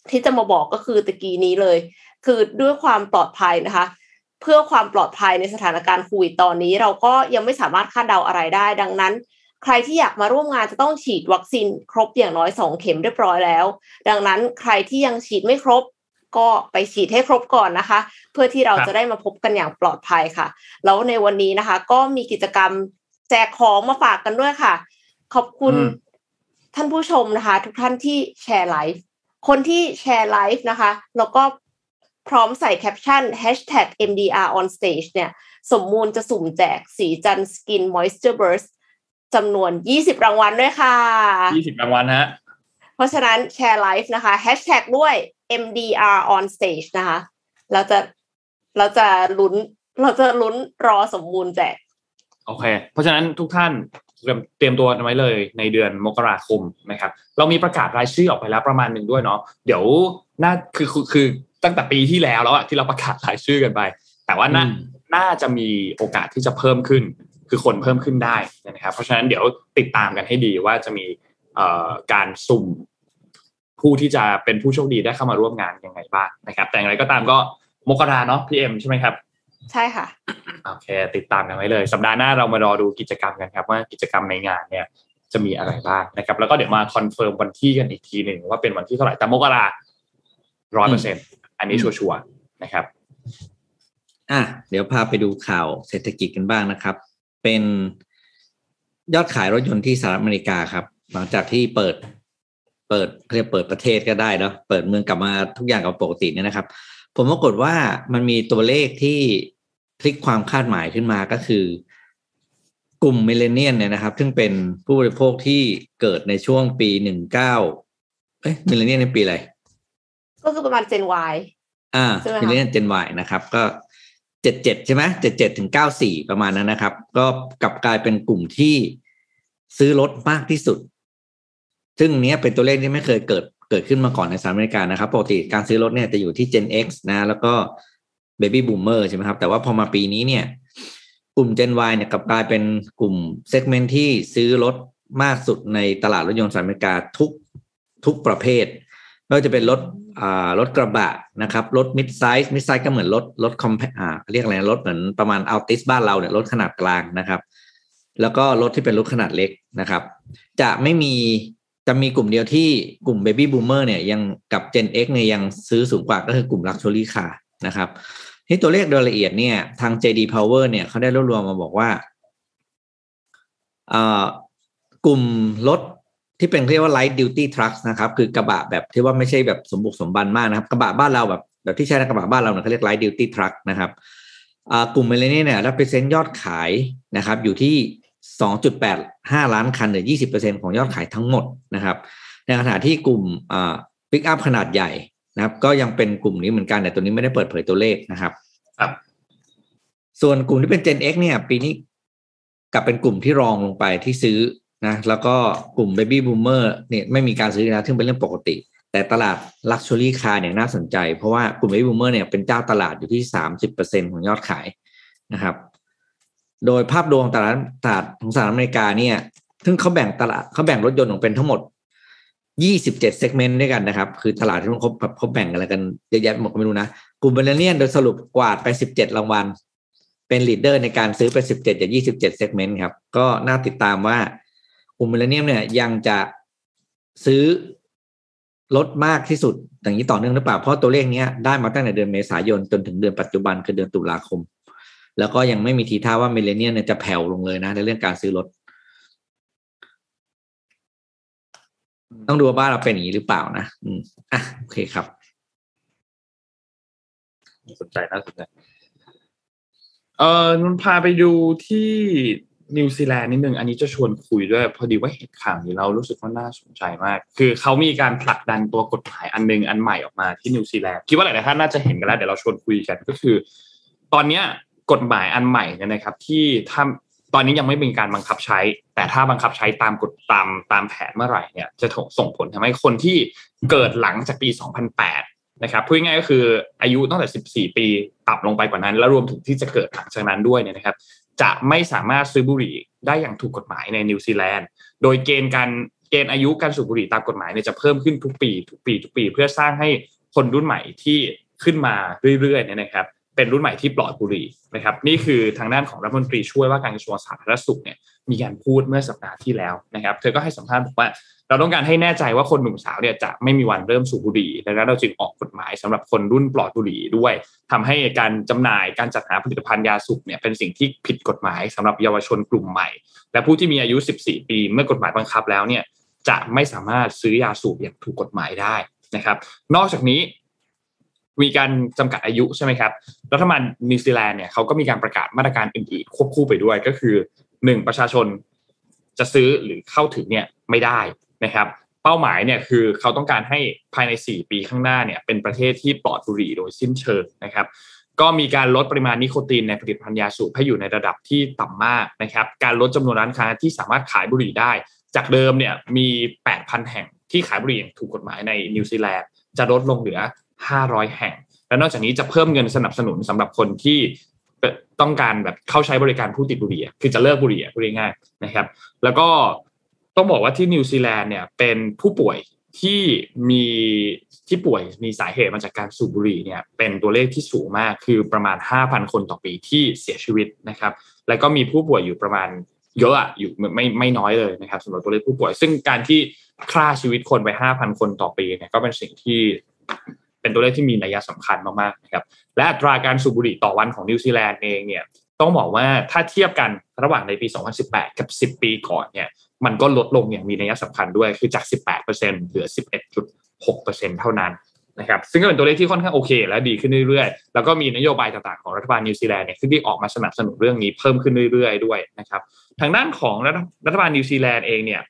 ที่จะมาบอกก็คือตะกี้นี้เลย คือด้วยความปลอดภัยนะคะ เพื่อความปลอดภัยในสถานการณ์โควิดตอนนี้ เราก็ยังไม่สามารถคาดเดาอะไรได้ ดังนั้น ใครที่อยากมาร่วมงานจะต้องฉีดวัคซีนครบอย่างน้อยสองเข็มเรียบร้อยแล้ว ดังนั้นใครที่ยังฉีดไม่ครบ ก็ไปฉีดให้ครบก่อนนะคะ เพื่อที่เราครับจะได้มาพบกันอย่างปลอดภัยค่ะ แล้วในวันนี้นะคะ ก็มีกิจกรรมแจกของมาฝากกันด้วยค่ะ ขอบคุณอืมท่านผู้ชมนะคะ ทุกท่านที่แชร์ไลฟ์คนที่แชร์ไลฟ์นะคะ แล้วก็พร้อมใส่แคปชั่น hashtag MDR on stage เนี่ย สมมูลจะสุ่มแจกสีจันสกิน moisture burst จำนวน 20 รางวัลด้วยค่ะยี่สิบรางวัลฮะ เพราะฉะนั้นแชร์ไลฟ์นะคะ hashtag ด้วย MDR on stage นะคะ เราจะเราจะลุ้น เราจะลุ้นรอสมมูลแจกโอเค เพราะฉะนั้นทุกท่านเตรียมเตรียมตัวกันไว้เลยในเดือนมกราคมนะครับ เรามีประกาศรายชื่อออกไปแล้วประมาณหนึ่งด้วยเนาะเดี๋ยวน่าคือคือคือตั้งแต่ปีที่แล้วแล้วอะที่เราประกาศรายชื่อกันไป แต่ว่าน่าอืมน่าจะมีโอกาสที่จะเพิ่มขึ้น คือคนเพิ่มขึ้นได้นะครับ เพราะฉะนั้นเดี๋ยวติดตามกันให้ดีว่าจะมีเอ่อการสุ่ม ผู้ที่จะเป็นผู้โชคดีได้เข้ามาร่วมงานยังไงบ้างนะครับ แต่อย่างไรก็ตามก็มกราเนาะพี่เอ็มใช่ไหมครับ ใช่ค่ะโอเค ติดตามกันไว้เลย สัปดาห์หน้าเรามารอดูกิจกรรมกันครับ ว่ากิจกรรมในงานเนี่ยจะมีอะไรบ้างนะครับ แล้วก็เดี๋ยวมาคอนเฟิร์มวันที่กันอีกทีหนึ่งว่าเป็นวันที่เท่าไหร่แต่มกราร้อยเปอร์เซ็นต์อันนี้ชัวร์ๆนะครับ อะเดี๋ยวพาไปดูข่าวเศรษฐกิจกันบ้างนะครับ เป็นยอดขายรถยนต์ที่สหรัฐอเมริกาครับ หลังจากที่เปิด เปิดเรียกเปิดประเทศก็ได้เนาะเปิดเมืองกลับมาทุกอย่างกับปกติเนี่ยนะครับ ผมปรากฏว่ามันมีตัวเลขที่พลิกความคาดหมายขึ้นมาก็คือกลุ่ม millennial เนี่ยนะครับ ซึ่งเป็นผู้บริโภคที่เกิดในช่วงปีหนึ่งเก้าเอ๊ะ millennial ในปีอะไร ก็คือประมาณ Gen Y อ่าใช่ไหมคะ millennial Gen Y นะครับ ก็เจ็ดเจ็ดใช่ไหมเจ็ดเจ็ดถึงเก้าสี่ประมาณนั้นนะครับ ก็กลับกลายเป็นกลุ่มที่ซื้อรถมากที่สุด ซึ่งเนี้ยเป็นตัวเลขที่ไม่เคยเกิดเกิดขึ้นมาก่อนในสหรัฐอเมริกานะครับปกติการซื้อรถเนี่ยจะอยู่ที่ Gen X นะแล้วก็ Baby Boomer ใช่ไหมครับ แต่ว่าพอมาปีนี้เนี่ย กลุ่ม Gen Y เนี่ยกลับกลายเป็นกลุ่ม segment ที่ซื้อรถมากสุดในตลาดรถยนต์สหรัฐอเมริกาทุกทุกประเภทไม่ว่าจะเป็นรถอ่ารถกระบะนะครับ รถ mid-size mid-size ก็เหมือนรถรถ compa-อ่าเรียกอะไรรถเหมือนประมาณอัลติสบ้านเราเนี่ยรถขนาดกลางนะครับ แล้วก็รถที่เป็นรถขนาดเล็กนะครับ จะไม่มี จะมีกลุ่มเดียวที่กลุ่ม Baby Boomer เนี่ยยังกับ Gen X เนี่ยยังซื้อสูงกว่าก็คือกลุ่ม Luxury Car นะครับที่ตัวเลขโดยละเอียดเนี่ยทาง JD Power เนี่ยเขาได้รวบรวมมาบอกว่ากลุ่มรถที่เป็นเรียกว่า light duty trucks นะครับคือกระบะแบบที่ว่าไม่ใช่แบบสมบุกสมบันมากนะครับ กระบะบ้านเราแบบแบบที่ใช้ในกระบะบ้านเราเนี่ยเขาเรียก light duty truck นะครับกลุ่ม millennial เนี่ยรับเปอร์เซ็นต์ยอดขายนะครับ อยู่ที่ 2.85 ล้านคันหรือ 20%ของยอดขายทั้งหมดนะครับ ในขณะที่กลุ่มปิกอัพขนาดใหญ่นะครับ ก็ยังเป็นกลุ่มนี้เหมือนกันแต่ตัวนี้ไม่ได้เปิดเผยตัวเลขนะครับครับส่วนกลุ่มที่เป็น Gen X เนี่ย ปีนี้กลับเป็นกลุ่มที่รองลงไปที่ซื้อนะแล้วก็กลุ่ม Baby Boomer เนี่ยไม่มีการซื้อแล้วซึ่งเป็นเรื่องปกติ แต่ตลาด Luxury Car เนี่ยน่าสนใจ เพราะว่ากลุ่ม Baby Boomer เนี่ยเป็นเจ้าตลาดอยู่ที่ 30%ของยอดขายนะครับ โดยภาพรวมตลาดตลาดของสหรัฐอเมริกาเนี่ยซึ่งเขาแบ่งตลาดเขาแบ่งรถยนต์ออกเป็นทั้งหมด 27 segment ด้วยกันนะครับ คือตลาดที่เขาเขาแบ่งอะไรกันเยอะแยะหมดก็ไม่รู้นะ กลุ่ม millennial โดยสรุปกวาดไป 17 รางวัล เป็น leader ในการซื้อไป 17จาก27 segment ครับ ก็น่าติดตามว่ากลุ่ม millennial เนี่ยยังจะซื้อรถมากที่สุดอย่างนี้ต่อเนื่องหรือเปล่า เพราะตัวเลขนี้ได้มาตั้งแต่เดือนเมษายนจนถึงเดือนปัจจุบันคือเดือนตุลาคม แล้วก็ยังไม่มีทีท่าว่า millennial เนี่ยจะแผ่วลงเลยนะ ในเรื่องการซื้อรถ ต้องดูว่าบ้านเราเป็นอย่างนี้หรือเปล่านะอืมอะโอเคครับสนใจน่าสนใจเออนุนพาไปดูที่นิวซีแลนด์นิดนึงอันนี้จะชวนคุยด้วย พอดีว่าเห็นข่าวนี้เรารู้สึกว่าน่าสนใจมาก คือเขามีการผลักดันตัวกฎหมายอันนึงอันใหม่ออกมาที่นิวซีแลนด์คิดว่าหลายท่านน่าจะเห็นกันแล้วเดี๋ยวเราชวนคุยกันก็คือ ตอนนี้ กฎหมายอันใหม่เนี่ยนะครับ ที่ถ้าตอนนี้ยังไม่เป็นการบังคับใช้ แต่ถ้าบังคับใช้ตามกฎตามตามแผนเมื่อไหร่เนี่ยจะส่งผลทำให้คนที่เกิดหลังจากปี 2008 นะครับพูดง่ายก็คืออายุตั้งแต่ 14 ปีต่ำลงไปกว่านั้น แล้วรวมถึงที่จะเกิดหลังจากนั้นด้วยเนี่ยนะครับ จะไม่สามารถซื้อบุหรี่ได้อย่างถูกกฎหมายในนิวซีแลนด์โดยเกณฑ์การเกณฑ์อายุการสูบบุหรี่ตามกฎหมายเนี่ยจะเพิ่มขึ้นทุกปีทุกปีทุกปี เพื่อสร้างให้คนรุ่นใหม่ที่ขึ้นมาเรื่อยๆเนี่ยนะครับ เป็นรุ่นใหม่ที่ปลอดบุหรี่นะครับนี่คือทางด้านของรัฐมนตรีช่วยว่าการกระทรวงสาธารณสุขเนี่ยมีการพูดเมื่อสัปดาห์ที่แล้วนะครับ เธอก็ให้สัมภาษณ์บอกว่า เราต้องการให้แน่ใจว่าคนหนุ่มสาวเนี่ยจะไม่มีวันเริ่มสูบบุหรี่ดังนั้นเราจึงออกกฎหมายสำหรับคนรุ่นปลอดบุหรี่ด้วยทำให้การจำหน่ายการจัดหาผลิตภัณฑ์ยาสูบเนี่ยเป็นสิ่งที่ผิดกฎหมายสำหรับเยาวชนกลุ่มใหม่ และผู้ที่มีอายุ 14 ปี เมื่อกฎหมายบังคับแล้วเนี่ยจะไม่สามารถซื้อยาสูบอย่างถูกกฎหมายได้นะครับ นอกจากนี้ มีการจำกัดอายุใช่ไหมครับรัฐบาลนิวซีแลนด์เนี่ยเขาก็มีการประกาศมาตรการอื่นๆควบคู่ไปด้วยก็คือหนึ่งประชาชนจะซื้อหรือเข้าถึงเนี่ยไม่ได้นะครับ เป้าหมายเนี่ยคือเขาต้องการให้ภายใน 4 ปีข้างหน้าเนี่ยเป็นประเทศที่ปลอดบุหรี่โดยสิ้นเชิงนะครับ ก็มีการลดปริมาณนิโคตินในผลิตภัณฑ์ยาสูบให้อยู่ในระดับที่ต่ำมากนะครับ การลดจำนวนร้านค้าที่สามารถขายบุหรี่ได้ จากเดิมเนี่ยมี 8,000 แห่งที่ขายบุหรี่อย่างถูกกฎหมายในนิวซีแลนด์จะลดลงเหลือ 500 แห่ง และนอกจากนี้จะเพิ่มเงินสนับสนุนสำหรับคนที่ต้องการแบบเข้าใช้บริการผู้ติดบุหรี่คือจะเลิกบุหรี่พูดง่ายๆนะครับ แล้วก็ต้องบอกว่าที่นิวซีแลนด์เนี่ยเป็นผู้ป่วยที่มีที่ป่วยมีสาเหตุมาจากการสูบบุหรี่เนี่ยเป็นตัวเลขที่สูงมากคือประมาณ 5,000 คนต่อปีที่เสียชีวิตนะครับ แล้วก็มีผู้ป่วยอยู่ประมาณเยอะอะอยู่ไม่ไม่น้อยเลยนะครับสำหรับตัวเลขผู้ป่วย ซึ่งการที่ฆ่าชีวิตคนไป 5,000 คนต่อปีเนี่ยก็เป็นสิ่งที่ เป็นตัวเลขที่มีนัยสำคัญมากๆนะครับและอัตราการสูบบุหรี่ต่อวันของนิวซีแลนด์เองเนี่ยต้องบอกว่าถ้าเทียบกันระหว่างในปี 2018 กับ 10 ปีก่อนเนี่ยมันก็ลดลงอย่างมีนัยสำคัญด้วยคือจาก 18%เหลือ 11.6%เท่านั้นนะครับซึ่งก็เป็นตัวเลขที่ค่อนข้างโอเค และดีขึ้นเรื่อยๆ แล้วก็มีนโยบายต่างๆของรัฐบาลนิวซีแลนด์เนี่ยที่ออกมาสนับสนุนเรื่องนี้เพิ่มขึ้นเรื่อยๆ ด้วยนะครับทางด้านของรัฐบาลนิวซีแลนด์เองเนี่ย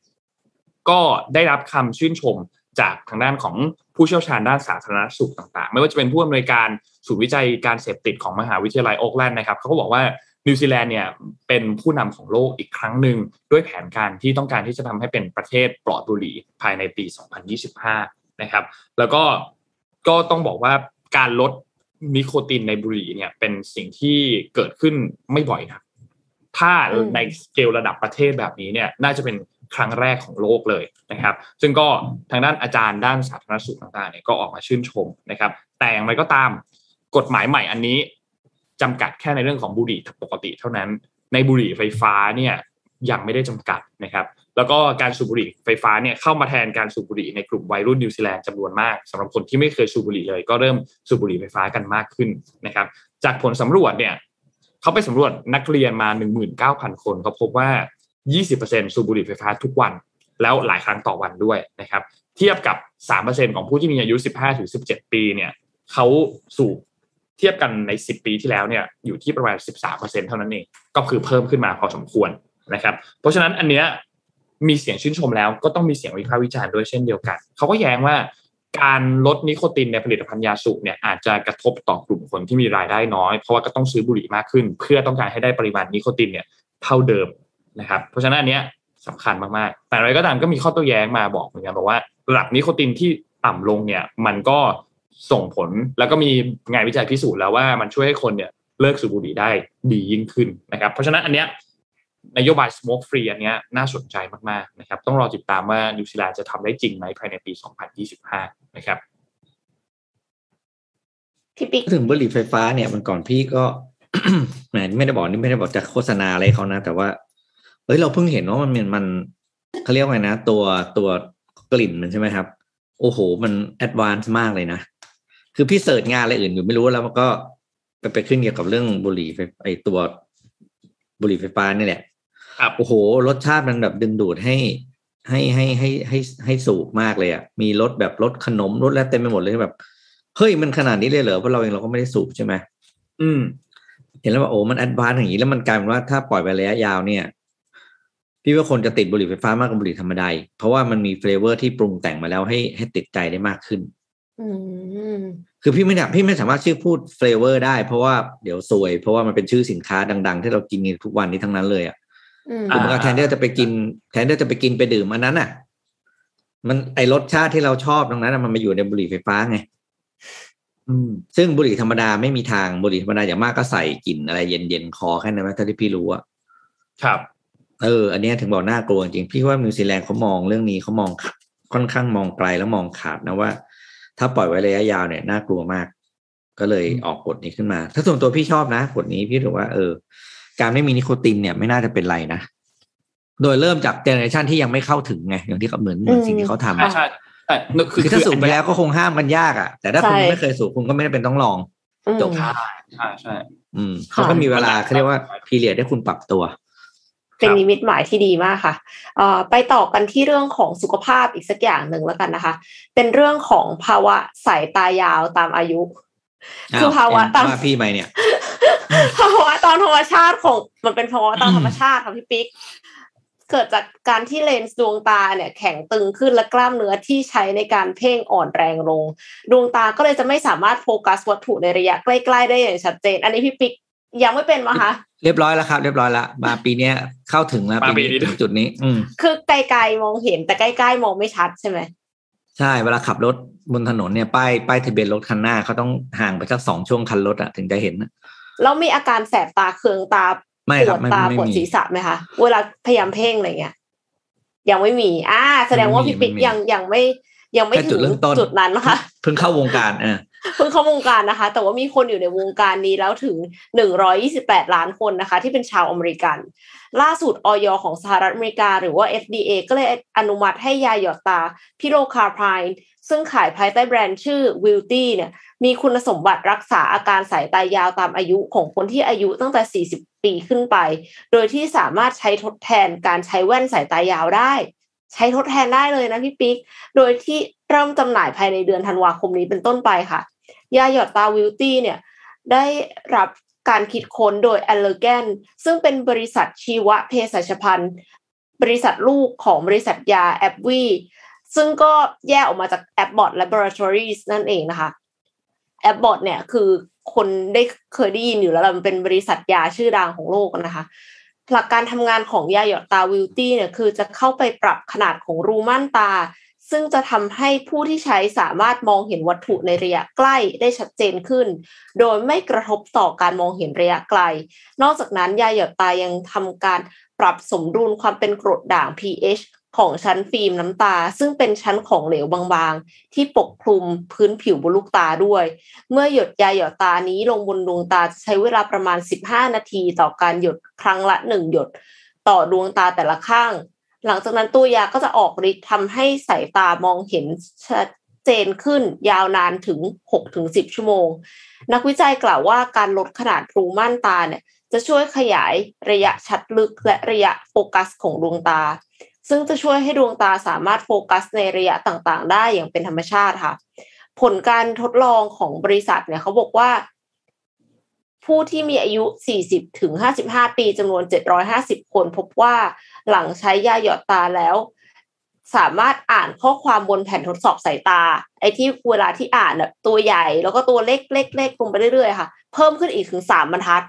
ก็ได้รับคำชื่นชม จากทางด้านของผู้เชี่ยวชาญด้านสาธารณสุขต่างๆ ไม่ว่าจะเป็นผู้อำนวยการศูนย์วิจัยการเสพติดของมหาวิทยาลัยโอ๊กแลนด์นะครับเขาก็บอกว่านิวซีแลนด์เนี่ยเป็นผู้นำของโลกอีกครั้งหนึ่งด้วยแผนการที่ต้องการที่จะทำให้เป็นประเทศปลอดบุหรี่ภายในปี 2025 นะครับ แล้วก็ก็ต้องบอกว่าการลดนิโคตินในบุหรี่เนี่ยเป็นสิ่งที่เกิดขึ้นไม่บ่อยนะถ้าในสเกลระดับประเทศแบบนี้เนี่ยน่าจะเป็น ครั้งแรกของโลกเลยนะครับ ซึ่งก็ทางด้านอาจารย์ด้านสาธารณสุขต่างๆเนี่ยก็ออกมาชื่นชมนะครับ แต่อย่างไรก็ตามกฎหมายใหม่อันนี้จำกัดแค่ในเรื่องของบุหรี่ปกติเท่านั้น ในบุหรี่ไฟฟ้าเนี่ยยังไม่ได้จำกัดนะครับ แล้วก็การสูบบุหรี่ไฟฟ้าเนี่ยเข้ามาแทนการสูบบุหรี่ในกลุ่มวัยรุ่นนิวซีแลนด์จำนวนมากสำหรับคนที่ไม่เคยสูบบุหรี่เลย ก็เริ่มสูบบุหรี่ไฟฟ้ากันมากขึ้นนะครับ จากผลสำรวจเนี่ยเขาไปสำรวจนักเรียนมา 19,000 คนเขาพบว่า 20%สูบบุหรี่ไฟฟ้าทุกวัน แล้วหลายครั้งต่อวันด้วยนะครับ เทียบกับ 3%ของผู้ที่มีอายุ 15-17 ปีเนี่ยเขาสูบเทียบกันใน 10 ปีที่แล้วเนี่ยอยู่ที่ประมาณ 13%เท่านั้นเอง ก็คือเพิ่มขึ้นมาพอสมควรนะครับ เพราะฉะนั้นอันเนี้ยมีเสียงชื่นชมแล้วก็ต้องมีเสียงวิพากษ์วิจารณ์ด้วยเช่นเดียวกัน เขาก็แย้งว่าการลดนิโคตินในผลิตภัณฑ์ยาสูบเนี่ยอาจจะกระทบต่อกลุ่มคนที่มีรายได้น้อย เพราะว่าก็ต้องซื้อบุหรี่มากขึ้น เพื่อต้องการให้ได้ปริมาณนิโคตินเนี่ยเท่าเดิม นะครับเพราะฉะนั้นอันเนี้ยสำคัญมากๆแต่อะไรก็ตามก็มีข้อโต้แย้งมาบอกเหมือนกันบอกว่าระดับนิโคตินที่ต่ำลงเนี่ยมันก็ส่งผลแล้วก็มีงานวิจัยพิสูจน์แล้วว่ามันช่วยให้คนเนี่ยเลิกสูบบุหรี่ได้ดียิ่งขึ้นนะครับเพราะฉะนั้นอันเนี้ยนโยบาย smoke free อันเนี้ยน่าสนใจมากๆนะครับต้องรอติดตามว่านิวซีแลนด์จะทำได้จริงไหมภายในปี 2025 นะครับพี่ปิ๊กถึงบุหรี่ไฟฟ้าเนี่ยมันก่อนพี่ก็แหมไม่ได้บอกนี่ไม่ได้บอกจะโฆษณาอะไรเขานะ แต่ว่า เอ้ยเราเพิ่งเห็นว่ามันมันมันเขาเรียกว่าไงนะ ตัวตัวกลิ่นมันใช่ไหมครับ โอ้โห มัน advance มากเลยนะ คือพี่ search งานอะไรอื่นอยู่ไม่รู้แล้วมันก็ไปไปขึ้นเกี่ยวกับเรื่องบุหรี่ไฟไอตัวบุหรี่ไฟฟ้านี่แหละครับโอ้โห รสชาติมันแบบดึงดูดให้ให้ให้ให้ให้ให้สูบมากเลยอะ มีรสแบบรสขนมรสอะไรเต็มไปหมดเลยแบบเฮ้ยมันขนาดนี้เลยเหรอเพราะเราเองเราก็ไม่ได้สูบใช่ไหมอืม เห็นแล้วว่าโอ้มัน advance อย่างนี้แล้วมันกลายเป็นว่าถ้าปล่อยไประยะยาวเนี่ย พี่ว่าคนจะติดบุหรี่ไฟฟ้ามากกว่าบุหรี่ธรรมดาอีกเพราะว่ามันมี flavor ที่ปรุงแต่งมาแล้วให้ให้ติดใจได้มากขึ้นอืมคือพี่ไม่ได้พี่ไม่สามารถชื่อพูด flavor ได้เพราะว่าเดี๋ยวซวย เพราะว่ามันเป็นชื่อสินค้าดัง ๆ ที่เรากินกันทุกวันนี้ทั้งนั้นเลยอะอืมคือมันก็แทนที่จะไปกิน แทนที่จะไปกินไปดื่มอันนั้นอะ มันไอรสชาติที่เราชอบตรงนั้นอะมันมาอยู่ในบุหรี่ไฟฟ้าไงอืมซึ่งบุหรี่ธรรมดาไม่มีทางบุหรี่ธรรมดาอย่างมากก็ใส่กลิ่นอะไรเย็นๆคอแค่นั้นไหมเท่าที่พี่รู้อะครับ เออ อันเนี้ยถึงบอกน่ากลัวจริงพี่ว่านิวซีแลนด์เขามองเรื่องนี้เขามองค่อนข้างมองไกลแล้วมองขาดนะว่า ถ้าปล่อยไว้ระยะยาวเนี่ยน่ากลัวมาก ก็เลยออกกฎนี้ขึ้นมา ถ้าส่วนตัวพี่ชอบนะกฎนี้พี่ถือว่าเออ การไม่มีนิโคตินเนี่ยไม่น่าจะเป็นไรนะโดยเริ่มจาก generation ที่ยังไม่เข้าถึงไงอย่างที่เขาเหมือนเหมือนสิ่งที่เขาทำใช่อะใช่แต่คือคือถ้าสูบไปแล้วก็คงห้ามกันยากอะ แต่ถ้าคุณไม่เคยสูบคุณก็ไม่ได้เป็นต้องลองอืมจบใช่ใช่ใช่อืมเขาก็มีเวลาเขาเรียกว่า period ให้คุณปรับตัว เป็นนิมิตหมายที่ดีมากค่ะเอ่อไปต่อกันที่เรื่องของสุขภาพอีกสักอย่างหนึ่งแล้วกันนะคะ เป็นเรื่องของภาวะสายตายาวตามอายุ คือภาวะตามว่าพี่ไปเนี่ย ภาวะตามธรรมชาติของมันเป็นภาวะตามธรรมชาติค่ะพี่ปิ๊กเกิดจากการที่เลนส์ดวงตาเนี่ยแข็งตึงขึ้นและกล้ามเนื้อที่ใช้ในการเพ่งอ่อนแรงลง ดวงตาก็เลยจะไม่สามารถโฟกัสวัตถุในระยะใกล้ ๆ ได้อย่างชัดเจน อันนี้พี่ปิ๊ก ยังไม่เป็นมะคะเรียบร้อยแล้วครับ เรียบร้อยแล้วมาปีเนี้ยเข้าถึงแล้วปีนี้ถึงจุดนี้ อืมคือไกลๆมองเห็นแต่ใกล้ๆมองไม่ชัดใช่ไหมใช่เวลาขับรถบนถนนเนี่ยป้ายป้ายทะเบียนรถคันหน้าเขาต้องห่างไปสักสองช่วงคันรถอะถึงจะเห็นนะแล้วมีอาการแสบตาเคืองตาไม่ปครัวบดไม่ตาไม่ปวดมีศีรษะไหมคะเวลาพยายามเพ่งอะไรเงี้ยยังไม่มีอ่าแสดงว่าไม่มีพี่ปิ๊กไม่มียังยังไม่ยังไม่แค่จุถึดงเริ่มต้นจุดนั้นนะคะเพิ่งเข้าวงการอะ เพิ่งเข้าวงการนะคะ แต่ว่ามีคนอยู่ในวงการนี้แล้วถึง 128 ล้านคนนะคะ ที่เป็นชาวอเมริกัน ล่าสุดอย.ของสหรัฐอเมริกา หรือว่า FDA ก็เลยอนุมัติให้ยาหยอดตา Pilocarpine ซึ่งขายภายใต้แบรนด์ชื่อ w i l t y เนี่ยมีคุณสมบัติรักษาอาการสายตายาวตามอายุของคนที่อายุตั้งแต่ 40 ปีขึ้นไป โดยที่สามารถใช้ทดแทนการใช้แว่นสายตายาวได้ ใช้ทดแทนได้เลยนะพี่ปิ๊ก โดยที่ เริ่มจำหน่ายภายในเดือนธันวาคมนี้เป็นต้นไปค่ะ ยาหยอดตา Vuity เนี่ยได้รับการคิดค้นโดย a l l e r g a n ซึ่งเป็นบริษัทชีวเภสัชพันธ์บริษัทลูกของบริษัทยาแอปวีซึ่งก็แยกออกมาจาก Abbott Laboratories นั่นเองนะคะ Abbott เนี่ยคือคนได้เคยได้ยินอยู่แล้วแหละมันเป็นบริษัทยาชื่อดังของโลกนะคะ หลักการทำงานของยาหยอดตาวิลตี้เนี่ยคือจะเข้าไปปรับขนาดของรูม่านตา ซึ่งจะทำให้ผู้ที่ใช้สามารถมองเห็นวัตถุในระยะใกล้ได้ชัดเจนขึ้น โดยไม่กระทบต่อการมองเห็นระยะไกล นอกจากนั้นยาหยดตายังทำการปรับสมดุลความเป็นกรดด่าง pH ของชั้นฟิล์มน้ำตา ซึ่งเป็นชั้นของเหลวบางๆ ที่ปกคลุมพื้นผิวบนลูกตาด้วย เมื่อหยดยาหยดตานี้ลงบนดวงตาจะใช้เวลาประมาณ 15 นาที ต่อการหยดครั้งละ 1 หยด ต่อดวงตาแต่ละข้าง หลังจากนั้นตัวยาก็จะออกฤทธิ์ทำให้สายตามองเห็นชัดเจนขึ้นยาวนานถึง 6-10 ชั่วโมง นักวิจัยกล่าวว่าการลดขนาดรูม่านตาเนี่ยจะช่วยขยายระยะชัดลึกและระยะโฟกัสของดวงตา ซึ่งจะช่วยให้ดวงตาสามารถโฟกัสในระยะต่างๆ ได้อย่างเป็นธรรมชาติค่ะ ผลการทดลองของบริษัทเนี่ยเขาบอกว่า ผู้ที่มีอายุ 40 ถึง 55 ปีจำนวน 750 คนพบว่าหลังใช้ยาหยอดตาแล้ว สามารถอ่านข้อความบนแผ่นทดสอบสายตา ไอ้ที่เวลาที่อ่านแบบตัวใหญ่ แล้วก็ตัวเล็กเล็กเล็กลงไปเรื่อยๆค่ะ เพิ่มขึ้นอีกถึงสามบรรทัด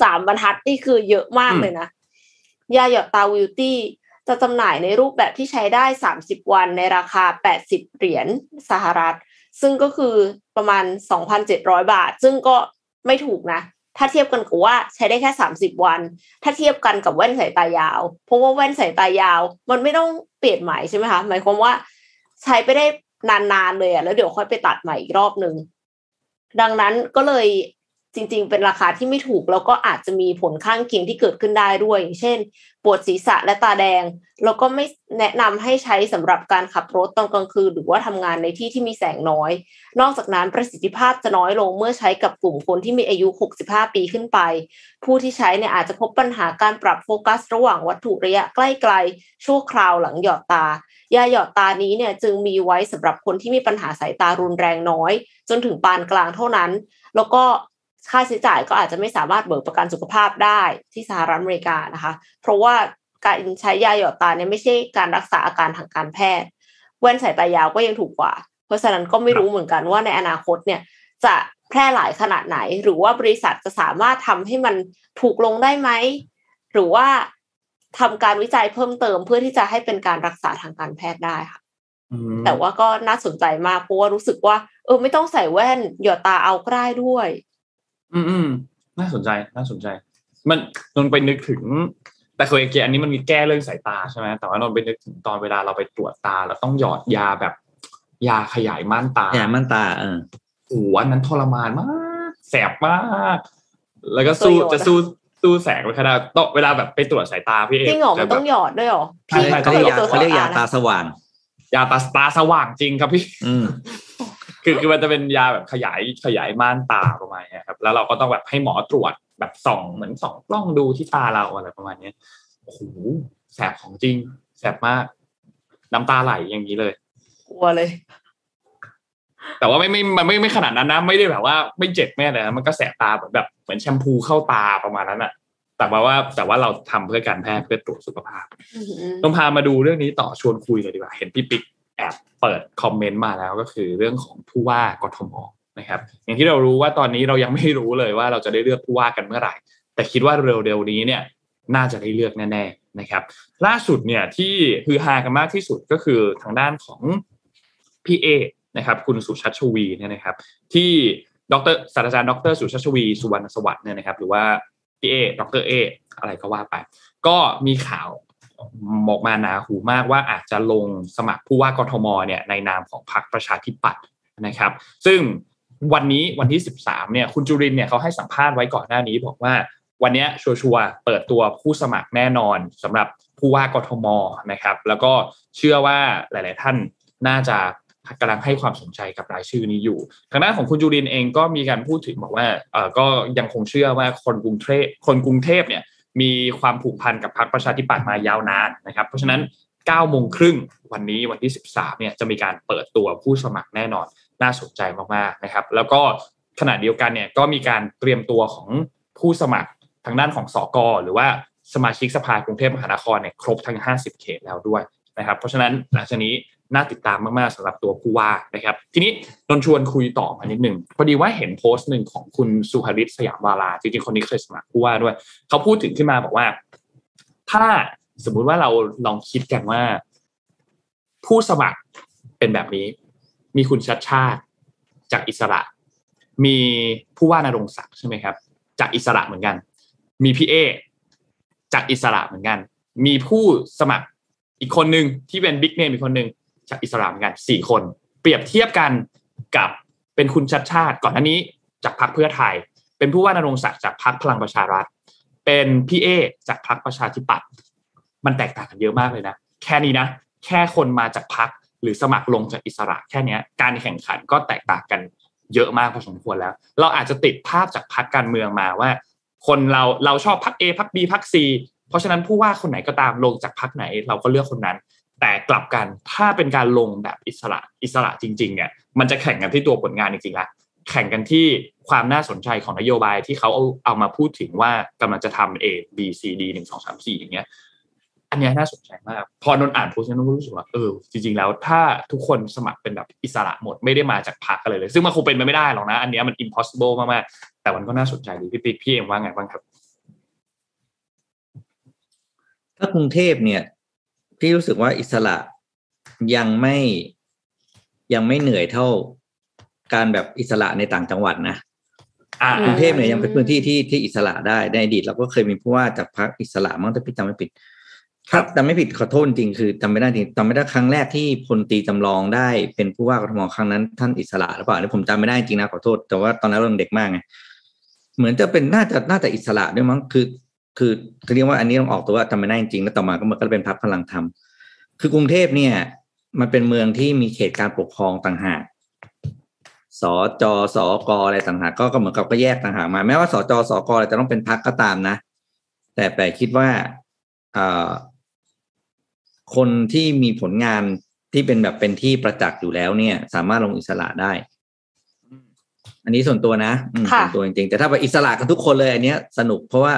สามบรรทัดนี่คือเยอะมากเลยนะ ยาหยอดตาวิวตี้จะจำหน่ายในรูปแบบที่ใช้ได้ 30 วันในราคา 80 เหรียญสหรัฐ ซึ่งก็คือประมาณ 2,700 บาท ซึ่งก็ ไม่ถูกนะ ถ้าเทียบกันกับว่าใช้ได้แค่สามสิบวัน ถ้าเทียบกันกับแว่นสายตายาว เพราะว่าแว่นสายตายาว มันไม่ต้องเปลี่ยนใหม่ใช่ไหมคะ หมายความว่าใช้ไปได้นานๆเลยอะแล้วเดี๋ยวค่อยไปตัดใหม่อีกรอบหนึ่งดังนั้นก็เลย จริง ๆ เป็นราคาที่ไม่ถูก แล้วก็อาจจะมีผลข้างเคียงที่เกิดขึ้นได้ด้วยอย่างเช่น ปวดศีรษะและตาแดง แล้วก็ไม่แนะนำให้ใช้สำหรับการขับรถตอนกลางคืน หรือว่าทำงานในที่ที่มีแสงน้อย นอกจากนั้นประสิทธิภาพจะน้อยลงเมื่อใช้กับกลุ่มคนที่มีอายุ 65 ปีขึ้นไป ผู้ที่ใช้เนี่ยอาจจะพบปัญหาการปรับโฟกัส ระหว่างวัตถุระยะใกล้ๆชั่วคราวหลังหยอดตายาหยอดตานี้เนี่ยจึงมีไว้สำหรับคนที่มีปัญหาสายตารุนแรงน้อย จนถึงปานกลางเท่านั้น แล้วก็ ค่าใช้จ่ายก็อาจจะไม่สามารถเบิกประกันสุขภาพได้ที่สหรัฐอเมริกานะคะ เพราะว่าการใช้ยาหยอดตาเนี่ยไม่ใช่การรักษาอาการทางการแพทย์ แว่นสายตายาวก็ยังถูกกว่า เพราะฉะนั้นก็ไม่รู้เหมือนกันว่าในอนาคตเนี่ยจะแพร่หลายขนาดไหน หรือว่าบริษัทจะสามารถทำให้มันถูกลงได้ไหม หรือว่าทำการวิจัยเพิ่มเติมเพื่อที่จะให้เป็นการรักษาทางการแพทย์ได้ค่ะแต่ว่าก็น่าสนใจมากเพราะว่ารู้สึกว่า เออไม่ต้องใส่แว่นหยอดตาเอาก็ได้ด้วย อืมอืมน่าสนใจน่าสนใจ มันนนไปนึกถึง แต่เคยเกียอันนี้มันมีแก้เรื่องสายตาใช่ไหมแต่ว่านนไปนึกถึงตอนเวลาเราไปตรวจตาแล้วต้องหยอดยาแบบ ยาขยายม่านตาแย่ม่านตาเออโอ้โหอันนั้นทรมานมากแสบมาก แล้วก็สู้ตัวหยอดอะจะสู้สู้แสงไม่ค่อยได้ต้องเวลาแบบไปตรวจสายตาพี่เอจริงเหรอมันต้องหยอดด้วยเหรอใช่ใช่เขาเรียกยาคเขาเรียกยาตานะสว่างยาตาตาสว่างจริงครับพี่อืม คือคือมันจะเป็นยาแบบขยายขยายม่านตาประมาณเนี้ยครับแล้วเราก็ต้องแบบให้หมอตรวจแบบส่องเหมือนส่องกล้องดูที่ตาเราอะไรประมาณเนี้ยโอ้โหแสบของจริง แสบมาก น้ำตาไหลอย่างนี้เลย กลัวเลย แต่ว่าไม่ไม่มันไม่ไม่ขนาดนั้นนะไม่ได้แบบว่า ไม่เจ็บแม่เลยนะมันก็แสบตาเหมือนแบบเหมือนแชมพูเข้าตาประมาณนั้นอะแต่ว่าว่าแต่ว่าเราทำเพื่อการแพทย์เพื่อตรวจสุขภาพอืมต้องพามาดูเรื่องนี้ต่อชวนคุยเลยดีกว่า เห็นพี่ปิ๊กแอบเปิดคอมเมนต์มาแล้วก็คือเรื่องของผู้ว่ากทมนะครับ อย่างที่เรารู้ว่าตอนนี้เรายังไม่รู้เลยว่าเราจะได้เลือกผู้ว่ากันเมื่อไหร่ แต่คิดว่าเร็วๆนี้เนี่ยน่าจะได้เลือกแน่ๆนะครับ ล่าสุดเนี่ยที่ฮือฮากันมากที่สุดก็คือทางด้านของพี่เอนะครับคุณสุชัชวีเนี่ยนะครับ ที่ดรศาสตราจารย์ดรสุชัชวีสุวรรณสวัสดิ์เนี่ยนะครับ หรือว่าพี่เอดรเออะไรก็ว่าไป ก็มีข่าว ออกมาหนาหูมากว่าอาจจะลงสมัครผู้ว่ากทมเนี่ยในนามของพรรคประชาธิปัตย์นะครับ ซึ่งวันนี้วันที่ 13เนี่ยคุณจุรินเนี่ยเขาให้สัมภาษณ์ไว้ก่อนหน้านี้บอกว่าวันนี้ชัวร์เปิดตัวผู้สมัครแน่นอนสำหรับผู้ว่ากทมนะครับ แล้วก็เชื่อว่าหลาย ๆ ท่านน่าจะกำลังให้ความสนใจกับรายชื่อนี้อยู่ ทางด้านของคุณจุรินเองก็มีการพูดถึงบอกว่าเออก็ยังคงเชื่อว่าคนกรุงเทพคนกรุงเทพเนี่ย มีความผูกพันกับพรรคประชาธิปัตย์มายาวนานนะครับ เพราะฉะนั้น9โมงครึ่งวันนี้วันที่ 13เนี่ยจะมีการเปิดตัวผู้สมัครแน่นอนน่าสนใจมากๆนะครับ แล้วก็ขณะเดียวกันเนี่ยก็มีการเตรียมตัวของผู้สมัครทางด้านของสอกหรือว่าสมาชิกสภากรุงเทพมหานครเนี่ยครบทั้ง 50 เขตแล้วด้วยนะครับ เพราะฉะนั้นหลังจากนี้ น่าติดตามมากๆสำหรับตัวผู้ว่านะครับ ทีนี้นนชวนคุยต่อมานิดหนึ่งพอดีว่าเห็นโพสต์หนึ่งของคุณสุภริตสยามวาลาจริงๆคนนี้เคยสมัครผู้ว่าด้วย เขาพูดถึงขึ้นมาบอกว่า ถ้าสมมุติว่าเราลองคิดกันว่า ผู้สมัครเป็นแบบนี้ มีคุณชัดชาติจากอิสระ มีผู้ว่านรงศักดิ์ใช่ไหมครับ จากอิสระเหมือนกัน มีพี่เอจากอิสระเหมือนกัน มีผู้สมัครอีกคนหนึ่งที่เป็นบิ๊กเนมอีกคนหนึ่ง อิสระเหมือนกันสี่คน เปรียบเทียบกันกับเป็นคุณชัดชาติ ก่อนหน้านี้จากพรรคเพื่อไทย เป็นผู้ว่านรงศักดิ์จากพรรคพลังประชารัฐ เป็นพี่เอจากพรรคประชาธิปัตย์มันแตกต่างกันเยอะมากเลยนะแค่นี้นะแค่คนมาจากพรรคหรือสมัครลงจากอิสระแค่นี้การแข่งขันก็แตกต่างกันเยอะมากพอสมควรแล้ว เราอาจจะติดภาพจากพรรคการเมืองมาว่า คนเราเราชอบพัก A พัก B พัก C เพราะฉะนั้นผู้ว่าคนไหนก็ตามลงจากพักไหน เราก็เลือกคนนั้น แต่กลับกันถ้าเป็นการลงแบบอิสระอิสระจริง ๆ เนี่ย มันจะแข่งกันที่ตัวผลงานจริงๆละแข่งกันที่ความน่าสนใจของนโยบายที่เขาเอาเอามาพูดถึงว่ากำลังจะทำ A B C D หนึ่งสองสามสี่อย่างเงี้ย อันนี้น่าสนใจมาก พอนนอ่านโพสต์นั้นนนรู้สึกว่าเออจริงๆแล้วถ้าทุกคนสมัครเป็นแบบอิสระหมดไม่ได้มาจากพรรคอะไรเลย ซึ่งมันคงเป็นไปไม่ได้หรอกนะ อันเนี้ยมัน impossible มากๆ แต่มันก็น่าสนใจดีพี่ปิ๊กพี่เองว่าไงบ้างครับ ถ้ากรุงเทพเนี่ย พี่รู้สึกว่าอิสระยังไม่ยังไม่เหนื่อยเท่าการแบบอิสระในต่างจังหวัดนะอ่ากรุงเทพเนี่ยยังเป็นพื้นที่ที่ที่อิสระได้ในอดีตเราก็เคยมีผู้ว่าจากพรรคอิสระมั้งแต่พี่จำไม่ผิดครับจำไม่ผิดขอโทษจริงคือจำไม่ได้จริงจำไม่ได้ครั้งแรกที่พลตรีจำลองได้เป็นผู้ว่ากทมครั้งนั้นท่านอิสระหรือเปล่าเนี่ยผมจำไม่ได้จริงนะขอโทษแต่ว่าตอนนั้นเรายังเด็กมากไงเหมือนจะเป็นน่าจะน่าจะอิสระด้วยมั้งคือ คือคือเรียกว่าอันนี้ต้องออกตัวว่าจำไม่ได้จริงแล้วต่อมาก็มันก็เป็นพรรคพลังธรรมคือกรุงเทพเนี่ย มันเป็นเมืองที่มีเขตการปกครองต่างหากสจสกอะไรต่างหากก็ก็เหมือนกับก็แยกต่างหากมา แม้ว่าสจสกอะไรจะต้องเป็นพักก็ตามนะ แต่แต่คิดว่าอ่าคนที่มีผลงานที่เป็นแบบเป็นที่ประจักษ์อยู่แล้วเนี่ย สามารถลงอิสระได้ อันนี้ส่วนตัวนะอืมค่ะส่วนตัวจริงๆแต่ถ้าไปอิสระกันทุกคนเลยอันเนี้ย สนุกเพราะว่า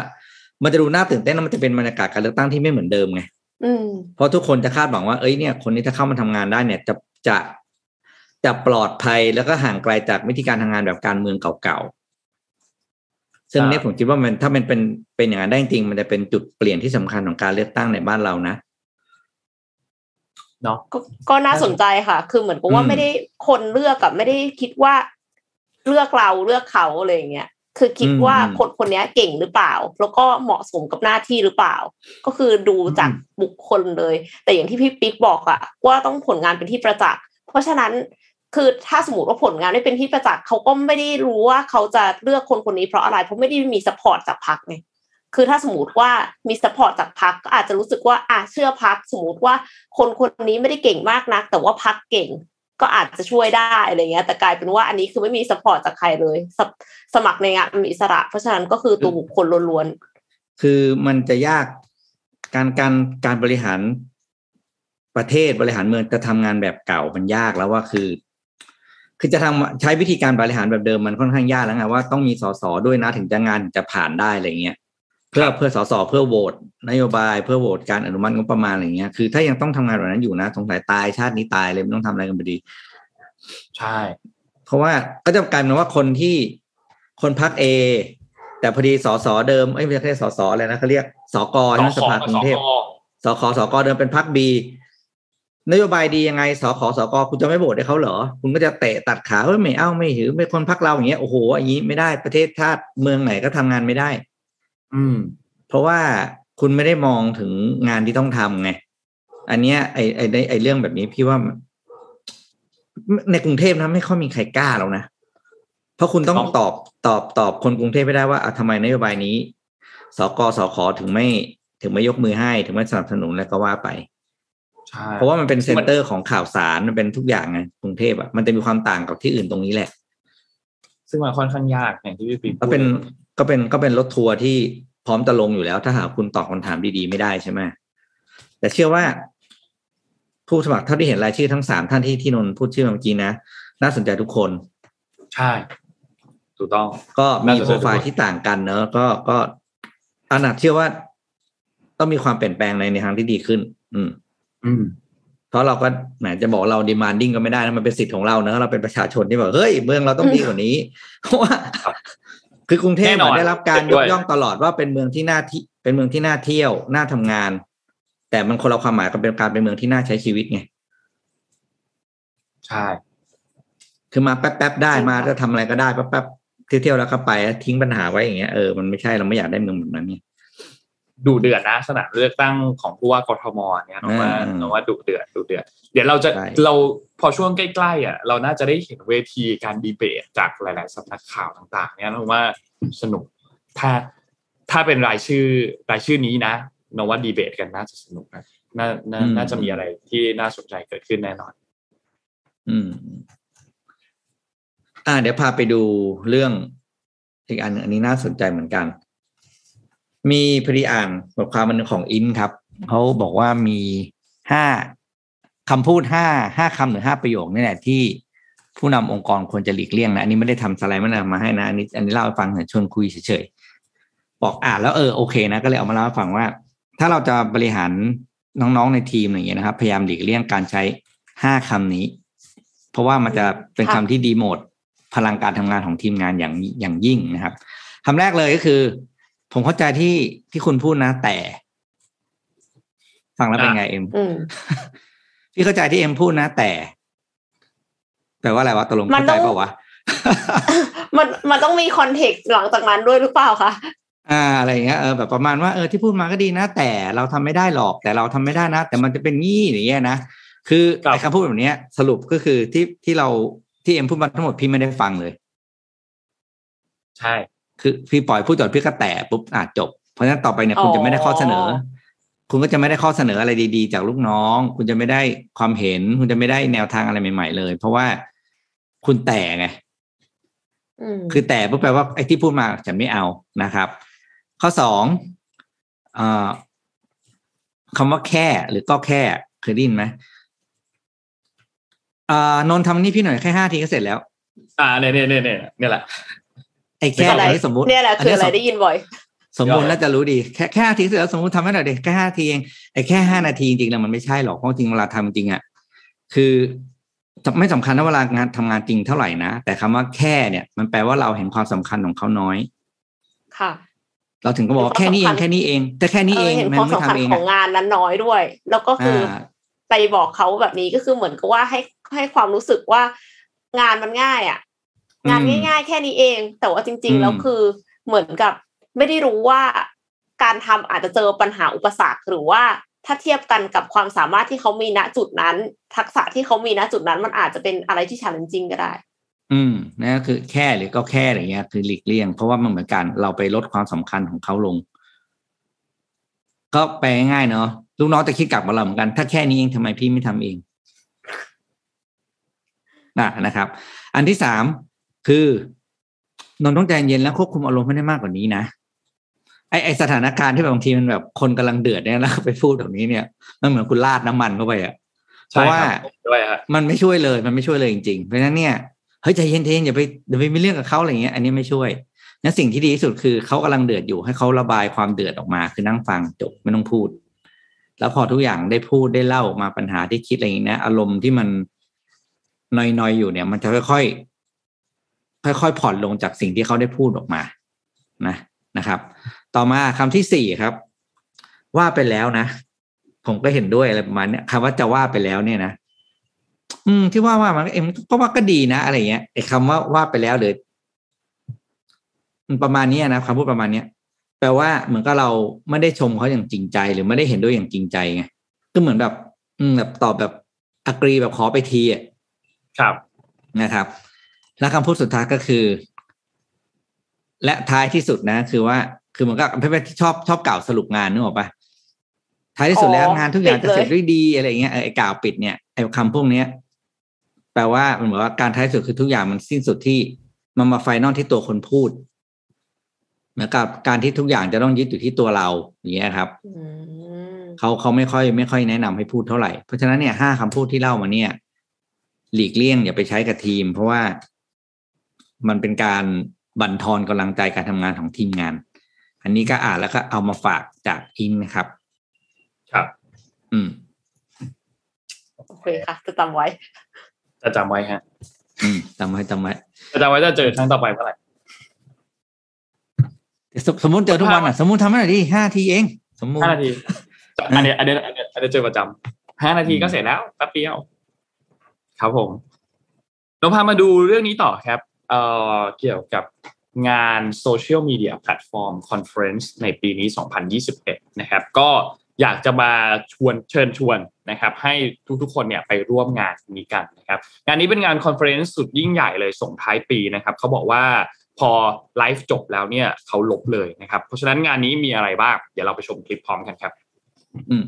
มันจะดูน่าตื่นเต้นแล้วมันจะเป็นบรรยากาศการเลือกตั้งที่ไม่เหมือนเดิมไงอืมเพราะทุกคนจะคาดหวังว่าเอ้ยเนี่ย คนนี้ถ้าเข้ามาทำงานได้เนี่ย จะจะจะปลอดภัยแล้วก็ห่างไกลจากวิธีการทำงานแบบการเมืองเก่าๆซึ่งครับเนี่ยผมคิดว่ามันถ้ามันเป็นเป็นอย่างนั้นได้จริงมันจะเป็นจุดเปลี่ยนที่สำคัญของการเลือกตั้งในบ้านเรานะเนาะก็ก็น่าสนใจค่ะ คือเหมือนกับว่าอืมไม่ได้คนเลือกกับไม่ได้คิดว่าเลือกเราเลือกเขาอะไรอย่างเงี้ย คือคิดว่าคนคนนี้เก่งหรือเปล่า แล้วก็เหมาะสมกับหน้าที่หรือเปล่า ก็คือดูจากบุคคลเลย แต่อย่างที่พี่ปิ๊กบอกอะว่าต้องผลงานเป็นที่ประจักษ์เพราะฉะนั้นคือถ้าสมมติว่าผลงานไม่เป็นที่ประจักษ์เขาก็ไม่ได้รู้ว่าเขาจะเลือกคนคนนี้เพราะอะไรเพราะไม่ได้มีสปอร์ตจากพรรคไงคือถ้าสมมติว่ามี support จากพรรคก็อาจจะรู้สึกว่าอะเชื่อพรรคสมมติว่าคนคนนี้ไม่ได้เก่งมากนัก แต่ว่าพรรคเก่ง ก็อาจจะช่วยได้อะไรเงี้ย แต่กลายเป็นว่าอันนี้คือไม่มี support จากใครเลยสมสมัครในงานอิสระ เพราะฉะนั้นก็คือตัวบุคคลล้วนคือมันจะยากการการการบริหารประเทศบริหารเมืองจะทำงานแบบเก่ามันยากแล้วว่าคือ คือจะทำใช้วิธีการบริหารแบบเดิมมันค่อนข้างยากแล้วไงว่าต้องมีส.ส.ด้วยนะถึงจะงานจะผ่านได้อะไรเงี้ย พื่อเพื่อสสเพื่อโหวตนโยบายเพื่อโหวตการอนุมัติงบประมาณอะไรเงี้ยคือถ้ายังต้องทำงานแบบนั้นอยู่นะสงสัยตายชาตินี้ตายเลยไม่ต้องทำอะไรกันไปดี ใช่ เพราะว่าก็จะกลายเป็นว่าคนที่คนพักเอแต่พอดีสสเดิมเอ้ยไม่ใช่สสอะไรนะเขาเรียกสกใช่ไหมสภากรุงเทพสขสกเดิมเป็นพักบีนโยบายดียังไงสขสกคุณจะไม่โหวตให้เขาเหรอ คุณก็จะเตะตัดขาเฮ้ยไม่เอาไม่ถือไม่คนพักเราอย่างเงี้ยโอ้โหอย่างนี้ไม่ได้ประเทศชาติเมืองไหนก็ทำงานไม่ได้ อืม เพราะว่าคุณไม่ได้มองถึงงานที่ต้องทำไง อันเนี้ยไอไอไอ้ไอเรื่องแบบนี้พี่ว่าในกรุงเทพนะไม่ค่อยมีใครกล้าแล้วนะ เพราะคุณต้องต้องตอบตอบตอบคนกรุงเทพไม่ได้ว่าอะทำไมนโยบายนี้ ส.ก. ส.ข.ถึงไม่ถึงไม่ยกมือให้ถึงไม่สนับสนุนแล้วก็ว่าไปใช่เพราะว่ามันเป็น center ของข่าวสารมันเป็นทุกอย่างไงกรุงเทพอะมันจะมีความต่างกับที่อื่นตรงนี้แหละ ซึ่งมันค่อนข้างยากอย่างที่พี่ปิ๊กก็พูดเป็น ก็เป็นก็เป็นรถทัวร์ที่พร้อมจะลงอยู่แล้ว ถ้าหากคุณตอบคำถามดีๆไม่ได้ใช่ไหมแต่เชื่อว่า ผู้สมัครเท่าที่เห็นรายชื่อทั้งสามท่านที่ที่นนท์พูดชื่อเมื่อกี้นะน่าสนใจทุกคน ใช่ ถูกต้อง ก็มีน่าสนใจโปรไฟล์ที่ต่างกันเนอะก็ก็อันนัดเชื่อว่าต้องมีความเปลี่ยนแปลงในในทางที่ดีขึ้น อืม อืมเพราะเราก็แหมจะบอกเรา demanding ก็ไม่ได้นะมันเป็นสิทธิ์ของเราเนอะเราเป็นประชาชนที่บอกเฮ้ยเมืองเราต้องดีกว่านี้ เพราะว่า ครับคือกรุงเทพแน่นอนอะได้รับการเห็นด้วยยกย่องตลอดว่าเป็นเมืองที่น่าที่เป็นเมืองที่น่าเที่ยวน่าทำงาน แต่มันคนละความหมายกับเป็นการเป็นเมืองที่น่าใช้ชีวิตไงใช่คือมาแป๊บๆได้จริงค่ะมาจะทำอะไรก็ได้แป๊บๆเที่ยวๆแล้วก็ไปทิ้งปัญหาไว้อย่างเงี้ยเออมันไม่ใช่เราไม่อยากได้เมืองแบบนั้นไง ดูเดือดนะสนามเลือกตั้งของผู้ว่ากทมเนี่ยเราว่าอืมเราว่าดุเดือดดุเดือดเดี๋ยวเราจะใช่เราพอช่วงใกล้ๆอะเราน่าจะได้เห็นเวทีการดีเบตจากหลาย ๆสำนักข่าวต่าง ๆ เนี่ยเราว่าสนุกถ้าถ้าเป็นรายชื่อรายชื่อนี้นะเราว่าดีเบตกันน่าจะสนุกนะน่าน่าน่าจะมีอะไรที่น่าสนใจเกิดขึ้นแน่นอน อืม อ่า เดี๋ยวพาไปดูเรื่องอีกอันหนึ่งอันนี้น่าสนใจเหมือนกัน มีพอดีอ่านบทความมันงของอินครับเขาบอกว่ามีห้าคำพูดห้าห้าคำหรือห้าประโยคนี่แหละที่ผู้นำองค์กรควรจะหลีกเลี่ยงนะอันนี้ไม่ได้ทำสไลด์มันมาให้นะอันนี้ อันนี้เล่าให้ฟังชวนคุยเฉยๆบอกอ่านแล้วเออโอเคนะก็เลยเอามาเล่าให้ฟังว่า ถ้าเราจะบริหารน้องๆในทีมอย่างเงี้ยนะครับ พยายามหลีกเลี่ยงการใช้ห้าคำนี้ เพราะว่ามันจะเป็นคำที่ดีโมดพลังการทำงานของทีมงานอย่างอย่างยิ่งนะครับคำแรกเลยก็คือ ผมเข้าใจที่ที่คุณพูดนะแต่ ฟังแล้วเป็นไงเอ็มอืมพี่เข้าใจที่เอ็มพูดนะแต่แปลว่าอะไรวะตกลงมันเข้าต้ใจองเปล่าวะมันมันต้องมีคอนเทกต์หลังจากนั้นด้วยหรือเปล่าคะอ่าอะไรอย่างเงี้ยเออแบบประมาณว่าเออที่พูดมาก็ดีนะ แต่เราทำไม่ได้หรอกแต่เราทำไม่ได้นะ แต่มันจะเป็นงี้อย่างเงี้ยนะคือครับไอ้คำพูดแบบเนี้ยสรุปก็คือที่ที่เราที่เอ็มพูดมาทั้งหมดพี่ไม่ได้ฟังเลย ใช่ คือพี่ปล่อยพูดจบพี่ก็แต่ปุ๊บอาจจบ เพราะฉะนั้นต่อไปเนี่ยคุณจะไม่ได้ข้อเสนอ คุณก็จะไม่ได้ข้อเสนออะไรดีๆ จากลูกน้อง คุณจะไม่ได้ความเห็น คุณจะไม่ได้แนวทางอะไรใหม่ ๆ เลย เพราะว่าคุณแต่ไงอืมคือแต่ปุ๊บแปลว่าไอ้ที่พูดมาฉันไม่เอานะครับ ข้อสองเอ่อคำว่าแค่หรือก็แค่เคยได้ยินไหมอ่านนท์ทำนี่พี่หน่อยแค่ห้าทีก็เสร็จแล้ว อ่าเนี่ยเนี่ยเนี่ยเนี่ยเนี่ยแหละ ไอ้แค่อะไรอันนี้สมมติเนี่ยแหละคืออะไรนนี้สมได้ยินบ่อย สมบูรณ์น่าจะรู้ดี แค่แค่ห้าทีเสร็จแล้วสมมติทำให้หน่อยดิแค่ห้าทีเองไอ้แค่ห้านาทีจริงๆแล้วมันไม่ใช่หรอกเพราะจริงเวลาทำจริงอะคือไม่สำคัญนะเวลางานทำงานจริงเท่าไหร่นะแต่คำว่าแค่เนี่ย มันแปลว่าเราเห็นความสำคัญของเขาน้อย ค่ะ เราถึงก็บอกว่าแค่นี้เองแค่นี้เองแต่แค่นี้เองเห็นมันความไม่สำคัญทำเองขอะองงานนั้นน้อยด้วย แล้วก็คือออ่าไปบอกเขาแบบนี้ก็คือเหมือนกับว่าให้ให้ความรู้สึกว่างานมันง่าย อะ งานง่าย ๆ แค่นี้เอง แต่ว่าจริง ๆ แล้วคือเหมือนกับไม่ได้รู้ว่าการทำอาจจะเจอปัญหาอุปสรรคหรือว่าถ้าเทียบกันกับความสามารถที่เขามีณจุดนั้น ทักษะที่เขามีณจุดนั้น มันอาจจะเป็นอะไรที่ challenging ก็ได้ อืมนั่นก็คือแค่หรือก็แค่อะไรเงี้ย คือหลีกเลี่ยง เพราะว่ามันเหมือนกันเราไปลดความสำคัญของเขาลง ก็แปลง่ายๆเนาะลูกน้องจะคิดกลับมาเราเหมือนกัน ถ้าแค่นี้เองทำไมพี่ไม่ทำเองนะนะครับ อันที่สาม คือนนท์ต้องใจเย็นแล้วควบคุมอารมณ์ไม่ได้มากกว่านี้นะไอไอสถานการณ์ที่แบบบางทีมันแบบคนกำลังเดือดเนี่ยแล้วไปพูดแบบนี้เนี่ยมันเหมือนคุณราดน้ำมันเข้าไปอะเพใช่ราะคว่ารับด้วยฮะมันไม่ช่วยเลยมันไม่ช่วยเลยจริงๆเพราะฉะนั้นเนี่ยเฮ้ยใจเย็นใจเย็นอย่าไปอย่าไปมีเรื่องกับเขาอะไรเงี้ยอันนี้ไม่ช่วยนั้นสิ่งที่ดีที่สุดคือเขากำลังเดือดอยู่ให้เขาระบายความเดือดออกมา คือนั่งฟังจบไม่ต้องพูด แล้วพอทุกอย่างได้พูดได้เล่ามาปัญหาที่คิดอะไรอย่างนี้นะอารมณ์ที่มันนอยๆอยู่เนี่ย มันจะค่อยๆ ค่อยๆผ่อนลงจากสิ่งที่เขาได้พูดออกมานะนะครับ ต่อมาคำที่สี่ครับ ว่าไปแล้วนะ ผมก็เห็นด้วยอะไรประมาณเนี้ยคำว่าจะว่าไปแล้วเนี่ยนะอืมที่ว่าว่ามันก็เอ็มก็ว่าก็ดีนะอะไรเงี้ยไอ้คำว่าว่าไปแล้วหรือมันประมาณเนี้ยนะคำพูดประมาณเนี้ยแปลว่าเหมือนก็เราไม่ได้ชมเขาอย่างจริงใจ หรือไม่ได้เห็นด้วยอย่างจริงใจไงก็เหมือนแบบ อืมแบบตอบแบบอกรีแบบขอไปทีอะครับนะครับ แล้วคำพูดสุดท้ายก็คือ และท้ายที่สุดนะ คือว่า คือเหมือนกับเพื่อนๆที่ชอบชอบกล่าวสรุปงานนึกออกปะท้ายที่สุดแล้วอ๋องานทุกอย่างปิจะดเลยเสร็จด้วยดีอะไรเงี้ยเออไอ้กล่าวปิดเนี่ยไอ้คำพวกเนี้ย แปลว่ามันเหมือนว่าการท้ายสุดคือทุกอย่างมันสิ้นสุดที่มันมาไฟนอลที่ตัวคนพูดเหมือนกับการที่ทุกอย่างจะต้องยึดอยู่ที่ตัวเราอย่างเงี้ยครับอืมเขาเขาไม่ค่อยไม่ค่อยแนะนำให้พูดเท่าไหร่ เพราะฉะนั้นเนี่ยห้าคำพูดที่เล่ามาเนี่ย หลีกเลี่ยงอย่าไปใช้กับทีม เพราะว่า มันเป็นการบั่นทอนกำลังใจการทำงานของทีมงาน อันนี้ก็อ่านแล้วก็เอามาฝากจากอิงนะครับ ครับ อืมโอเคค่ะ จะจำไว้ จะจำไว้ฮะ อืมจำไว้จำไว้จะจำไว้จะเจอครั้งต่อไปเมื่อไหร่สมสมมติเจอทุกวันอะ สมมติทำให้หน่อยดิห้าทีเอง สมมติห้านาทีอันเนี้ยอันเนี้ยอันเนี้ยอันเนี้ยเจอประจำห้านาทีก็เสร็จแล้วแป๊บเดียว ครับผมเราพามาดูเรื่องนี้ต่อครับ เอ่อเกี่ยวกับงาน Social Media Platform Conference ในปีนี้ 2021 นะครับ ก็อยากจะมาชวนเชิญชวนนะครับ ให้ทุกๆคนเนี่ยไปร่วมงานนี้กันนะครับ งานนี้เป็นงาน conference สุดยิ่งใหญ่เลยส่งท้ายปีนะครับ เขาบอกว่าพอไลฟ์จบแล้วเนี่ยเขาลบเลยนะครับ เพราะฉะนั้นงานนี้มีอะไรบ้าง เดี๋ยวเราไปชมคลิปพร้อมกันครับ อืม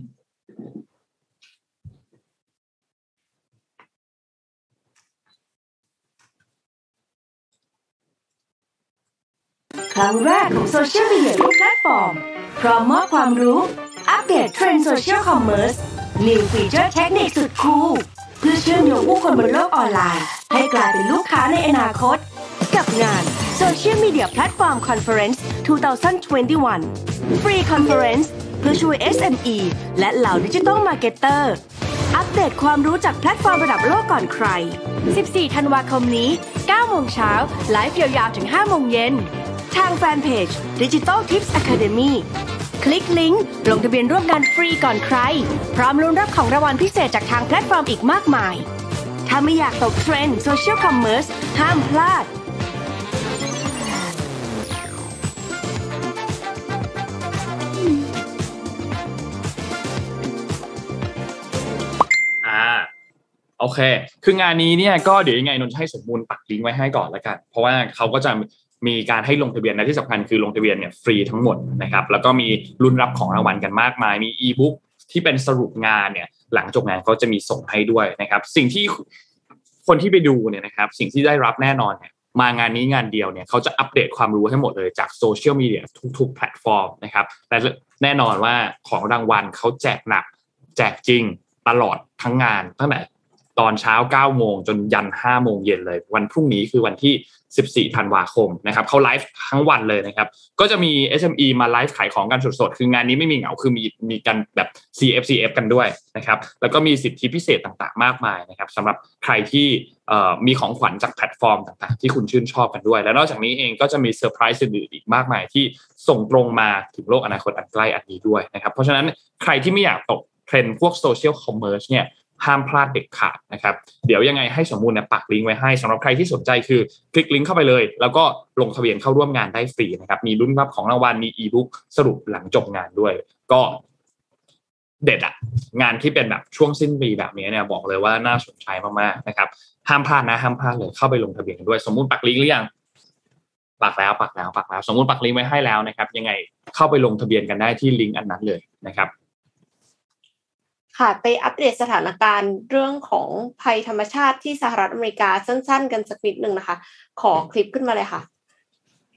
ครั้งแรกของโซเชียลมีเดียทุกแพลตฟอร์ม พร้อมมอบความรู้ อัปเดตเทรนด์ social commerce new feature เทคนิคสุด cool เพื่อเชื่อมโยงผู้คนบนโลกออนไลน์ ให้กลายเป็นลูกค้าในอนาคต กับงาน Social Media Platform Conference 2021 Free Conference เพื่อช่วย SME และเหล่า digital marketer อัปเดตความรู้จากแพลตฟอร์มระดับโลกก่อนใคร 14 ธันวาคมนี้ 9 โมงเช้าไลฟ์ยาวๆถึง 5 โมงเย็น ทางแฟนเพจ Digital Tips Academy คลิกลิงก์ลงทะเบียนร่วมงานฟรีก่อนใคร พร้อมลุ้นรับของรางวัลพิเศษจากทางแพลตฟอร์มอีกมากมาย ถ้าไม่อยากตกเทรนด์ social commerceห้ามพลาดอ่าโอเค คืองานนี้เนี่ยก็เดี๋ยวยังไงนนท์จะให้สมบูรณ์ปักลิงก์ไว้ให้ก่อนล้วกัน เพราะว่าเขาก็จะ มีการให้ลงทะเบียนนะที่สำคัญคือลงทะเบียนเนี่ยฟรีทั้งหมดนะครับแล้วก็มีรุ่นรับของรางวัลกันมากมาย มีอีบุ๊กที่เป็นสรุปงานเนี่ยหลังจบงานเขาจะมีส่งให้ด้วยนะครับ สิ่งที่คนที่ไปดูเนี่ยนะครับสิ่งที่ได้รับแน่นอนเนี่ยมางานนี้งานเดียวเนี่ยเขาจะอัปเดตความรู้ให้หมดเลยจากโซเชียลมีเดียทุกๆแพลตฟอร์มนะครับและแน่นอนว่าของรางวัลเขาแจกหนัก แจกจริงตลอดทั้งงานตั้งแต่ ตอนเช้า9โมงจนยัน5โมงเย็นเลย วันพรุ่งนี้คือวันที่ 14 ธันวาคมนะครับเขาไลฟ์ทั้งวันเลยนะครับ ก็จะมี SME มาไลฟ์ขายของกันสดๆ คืองานนี้ไม่มีเหงาคือมีมีกันแบบ CF CF กันด้วยนะครับ แล้วก็มีสิทธิพิเศษต่างๆ มากมายนะครับสำหรับใครที่มีของขวัญจากแพลตฟอร์มต่างๆ ที่คุณชื่นชอบกันด้วย และนอกจากนี้เองก็จะมีเซอร์ไพรส์อื่นอีกมากมายที่ส่งตรงมาถึงโลกอนาคตอันใกล้อันนี้ด้วยนะครับ เพราะฉะนั้นใครที่ไม่อยากตกเทรนด์พวก social commerce เนี่ย ห้ามพลาดเด็ดขาดนะครับ เดี๋ยวยังไงให้สมมูลเนี่ยปักลิงก์ไว้ให้สำหรับใครที่สนใจคือ คลิกลิงก์เข้าไปเลย แล้วก็ลงทะเบียนเข้าร่วมงานได้ฟรีนะครับ มีลุ้นรับของรางวัลมีอีบุ๊กสรุปหลังจบงานด้วย ก็เด็ดอะงานที่เป็นแบบช่วงสิ้นปีแบบนี้เนี่ยบอกเลยว่าน่าสนใจมากๆนะครับ ห้ามพลาดนะห้ามพลาดเลยเข้าไปลงทะเบียนด้วย สมมุติปักลิงก์หรือยังปักแล้วปักแล้วปักแล้ว สมมติปักลิงก์ไว้ให้แล้วนะครับ ยังไงเข้าไปลงทะเบียนกันได้ที่ลิงก์อันนั้นเลยนะครับ ค่ะไปอัปเดตสถานการณ์เรื่องของภัยธรรมชาติที่สหรัฐอเมริกาสั้น ๆ กันสักนิดหนึ่งนะคะ ขอคลิปขึ้นมาเลยค่ะ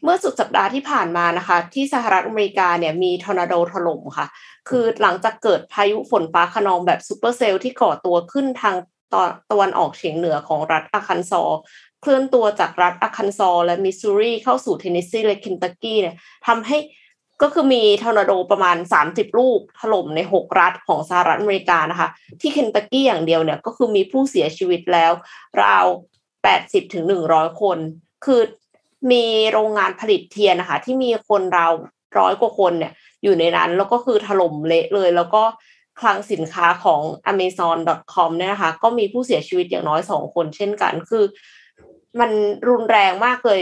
เมื่อสุดสัปดาห์ที่ผ่านมานะคะ ที่สหรัฐอเมริกาเนี่ยมีทอร์นาโดถล่มค่ะ คือหลังจากเกิดพายุฝนฟ้าคะนองแบบซูเปอร์เซลล์ที่ก่อตัวขึ้นทางตะวันออกเฉียงเหนือของรัฐอาคันซอเคลื่อนตัวจากรัฐอาคันซอและมิสซูรีเข้าสู่เทนเนสซีและเคนตักกี้เนี่ยทำให้ ก็คือมีทอร์นาโดประมาณ 30 ลูกถล่มใน 6 รัฐของสหรัฐอเมริกานะคะ ที่เคนตักกี้อย่างเดียวเนี่ยก็คือมีผู้เสียชีวิตแล้ว ราว 80ถึง100 คน คือมีโรงงานผลิตเทียนนะคะ ที่มีคนราวร้อยกว่าคนเนี่ยอยู่ในนั้น แล้วก็คือถล่มเละเลย แล้วก็คลังสินค้าของ amazon.com เนี่ยนะคะ ก็มีผู้เสียชีวิตอย่างน้อยสองคนเช่นกันคือ มันรุนแรงมากเลย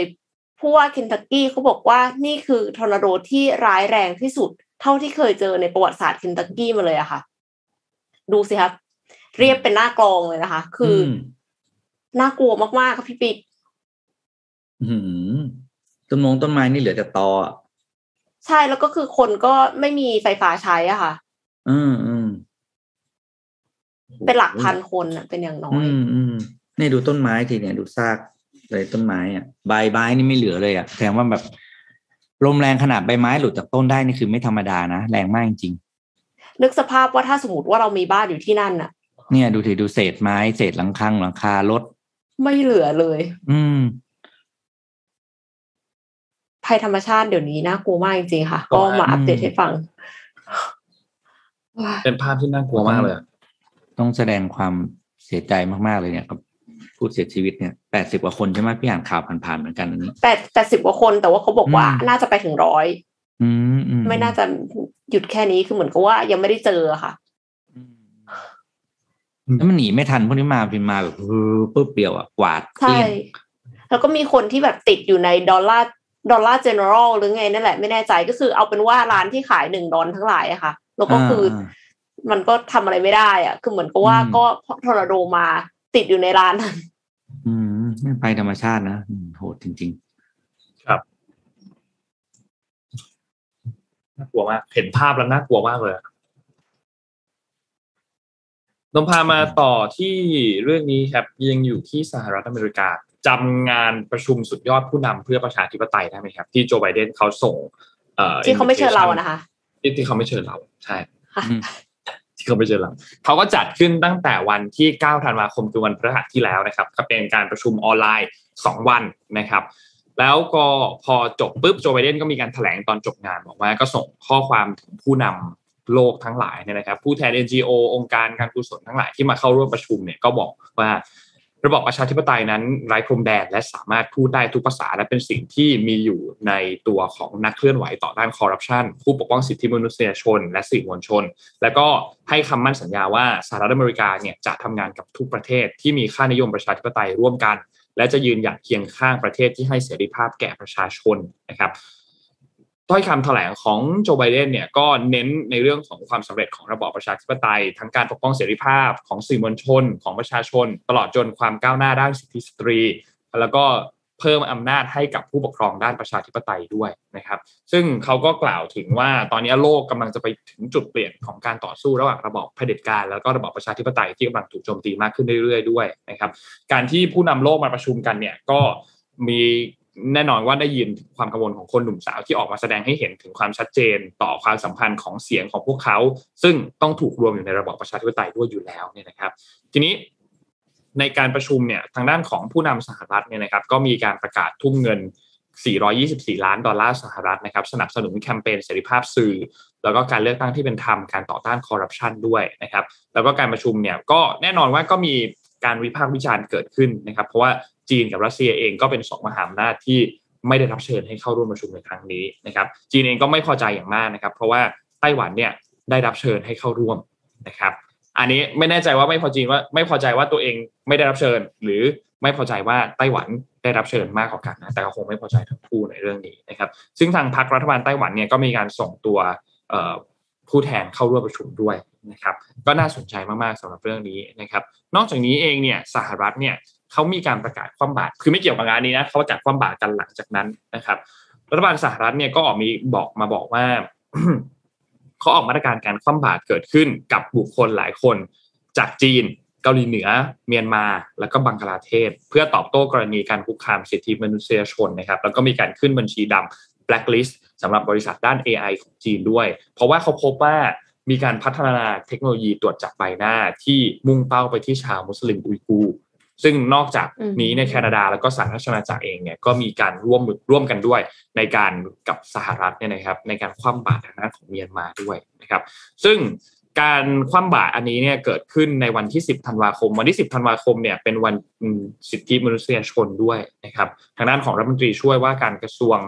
ผู้ว่าเคนตักกี้เขาบอกว่านี่คือทอร์นาโดที่ร้ายแรงที่สุด เท่าที่เคยเจอในประวัติศาสตร์เคนตักกี้มาเลยอะค่ะ ดูสิครับ เรียบเป็นหน้ากลองเลยนะคะ คืออน่ากลัวมากๆครับพี่ปิ๊กต้นมงต้นไม้นี่เหลือแต่ตอใช่แล้วก็คือคนก็ไม่มีไฟฟ้าใช้อะค่ะ อืมอืมเป็นหลักพันคนอะเป็นอย่างน้อย อืมอืมนี่ดูต้นไม้ทีเนี่ยดูซาก เลยต้นไม้อะใบไม้นี่ไม่เหลือเลยอะแสดงว่าแบบลมแรงขนาดใบไม้หลุดจากต้นได้นี่คือไม่ธรรมดานะแรงมากจริงนึกสภาพว่าถ้าสมมติว่าเรามีบ้านอยู่ที่นั่นน่ะ เนี่ยดูทีดูเศษไม้เศษหลังคาหลังคารถไม่เหลือเลย อืมภัยธรรมชาติเดี๋ยวนี้น่ากลัวมากจริงๆค่ะ ก็มาอัปเดตให้ฟัง เป็นภาพที่น่ากลัวมากเลย ต้องแสดงความเสียใจมากๆเลยเนี่ยกับ ผู้เสียชีวิตเนี่ยแปดสิบกว่าคนใช่ไหมพี่อ่านข่าวผ่านๆเหมือนกันอันนี้แปดแปดสิบกว่าคนแต่ว่าเขาบอกว่าน่าจะไปถึงร้อยอืมอืมไม่น่าจะหยุดแค่นี้คือเหมือนกับว่ายังไม่ได้เจอค่ะแล้วมันหนีไม่ทันพวกนี้มาพิมมาแบบปุ๊บเดียวอะกวาดเกใช่ลี้ยงแล้วก็มีคนที่แบบติดอยู่ในดอลลาร์ดอลลาร์เจเนอรัลหรือไงนั่นแหละไม่แน่ใจก็คือเอาเป็นว่าร้านที่ขายหนึ่งดอลทั้งหลายอะค่ะ แล้วก็คืออามันก็ทำอะไรไม่ได้อะคือเหมือนกับว่าอืมก็ทอร์นาโดมาติดอยู่ในร้านนั้น อืมนี่ไปธรรมชาตินะอืมโหดจริงน่ากลัวมาก เห็นภาพแล้วน่ากลัวมากเลยนมพามาต่อที่เรื่องนี้ครับยังอยู่ที่สหรัฐอเมริกาจำงานประชุมสุดยอดผู้นำเพื่อประชาธิปไตยได้ไหมครับ ที่โจไบเดนเขาส่งเอ่อที่เขาไม่เชิญเรานะคะที่ที่เขาไม่เชิญเรา ใช่ค่ะอืม ที่เขาไม่เชิญเราเขาก็จัดขึ้นตั้งแต่วันที่ 9 ธันวาคมคือวันพฤหัสที่แล้วนะครับก็เป็นการประชุมออนไลน์ 2 วันนะครับแล้วก็พอจบปุ๊บโจไบเดนก็มีการแถลงตอนจบงานบอกว่าก็ส่งข้อความถึงผู้นำโลกทั้งหลายเนี่ยนะครับ ผู้แทน NGO องค์การการกุศลทั้งหลายที่มาเข้าร่วมประชุมเนี่ยก็บอกว่า ระบอบประชาธิปไตยนั้นไร้พรมแดนและสามารถพูดได้ทุกภาษาและเป็นสิ่งที่มีอยู่ในตัวของนักเคลื่อนไหวต่อต้านคอร์รัปชันผู้ปกป้องสิทธิมนุษยชน และสื่อมวลชน แล้วก็ให้คำมั่นสัญญาว่าสหรัฐอเมริกาเนี่ยจะทำงานกับทุกประเทศที่มีค่านิยมประชาธิปไตยร่วมกัน และจะยืนหยัดเคียงข้างประเทศที่ให้เสรีภาพแก่ประชาชนนะครับ ถ้อยคำแถลงของโจไบเดนเนี่ยก็เน้นในเรื่องของความสำเร็จของระบอบประชาธิปไตย ทั้งการปกป้องเสรีภาพของสื่อมวลชนของประชาชน ตลอดจนความก้าวหน้าด้านสิทธิสตรี แล้วก็เพิ่มอำนาจให้กับผู้ปกครองด้านประชาธิปไตยด้วยนะครับ ซึ่งเขาก็กล่าวถึงว่าตอนนี้โลกกำลังจะไปถึงจุดเปลี่ยนของการต่อสู้ระหว่างระบอบเผด็จการแล้วก็ระบอบประชาธิปไตยที่กำลังถูกโจมตีมากขึ้นเรื่อยๆด้วยนะครับ การที่ผู้นำโลกมาประชุมกันเนี่ยก็มี แน่นอนว่าได้ยินความกังวลของคนหนุ่มสาวที่ออกมาแสดงให้เห็นถึงความชัดเจนต่อความสัมพันธ์ของเสียงของพวกเขา ซึ่งต้องถูกรวมอยู่ในระบอบประชาธิปไตยด้วยอยู่แล้วเนี่ยนะครับ ทีนี้ในการประชุมเนี่ยทางด้านของผู้นำสหรัฐเนี่ยนะครับ ก็มีการประกาศทุ่มเงิน 424 ล้านดอลลาร์สหรัฐนะครับ สนับสนุนแคมเปญเสรีภาพสื่อ แล้วก็การเลือกตั้งที่เป็นธรรมการต่อต้านคอร์รัปชันด้วยนะครับ แล้วก็การประชุมเนี่ยก็แน่นอนว่าก็มีการวิพากษ์วิจารณ์เกิดขึ้นนะครับ เพราะว่า จีนกับรัสเซียเองก็เป็นสองมหาอำนาจที่ไม่ได้รับเชิญให้เข้าร่วมประชุมในครั้งนี้นะครับ จีนเองก็ไม่พอใจอย่างมากนะครับ เพราะว่าไต้หวันเนี่ยได้รับเชิญให้เข้าร่วมนะครับ อันนี้ไม่แน่ใจว่าไม่พอจีนว่าไม่พอใจว่าตัวเองไม่ได้รับเชิญ หรือไม่พอใจว่าไต้หวันได้รับเชิญมากกว่ากันนะแต่ก็คงไม่พอใจทั้งคู่ในเรื่องนี้นะครับ ซึ่งทางพรรครัฐบาลไต้หวันเนี่ยก็มีการส่งตัวผู้แทนเข้าร่วมประชุมด้วยนะครับ ก็น่าสนใจมากๆสำหรับเรื่องนี้นะครับ นอกจากนี้เองเนี่ยสหรัฐเนี่ย เขามีการประกาศคว่ำบาตรคือไม่เกี่ยวกับงานนี้นะเขาประกาศคว่ำบาตรกันหลังจากนั้นนะครับ รัฐบาลสหรัฐเนี่ยก็ออกมีบอกมาบอกว่าเขาออกมาตรการการคว่ำบาตรเกิดขึ้นกับบุคคลหลายคน จากจีน เกาหลีเหนือ เมียนมา แล้วก็บังกลาเทศ เพื่อตอบโต้กรณีการคุกคามสิทธิมนุษยชนนะครับ แล้วก็มีการขึ้นบัญชีดำ blacklist สำหรับบริษัทด้าน AI ของจีนด้วย เพราะว่าเขาพบว่ามีการพัฒนาเทคโนโลยีตรวจจับใบหน้าที่มุ่งเป้าไปที่ชาวมุสลิมอุยกู ซึ่งนอกจากนี้ในแคนาดาแล้วก็สหราชอาณาจักรเองเนี่ยก็มีการร่วมมือร่วมกันด้วยในการกับสหรัฐเนี่ยนะครับ ในการคว่ำบาตรทางด้านของเมียนมาด้วยนะครับ ซึ่งการคว่ำบาตรอันนี้เนี่ยเกิดขึ้นในวันที่ 10 ธันวาคม วันที่ 10 ธันวาคมเนี่ยเป็นวันอืมสิทธิมนุษยชนด้วยนะครับ ทางด้านของรัฐมนตรีช่วยว่าการกระทรวง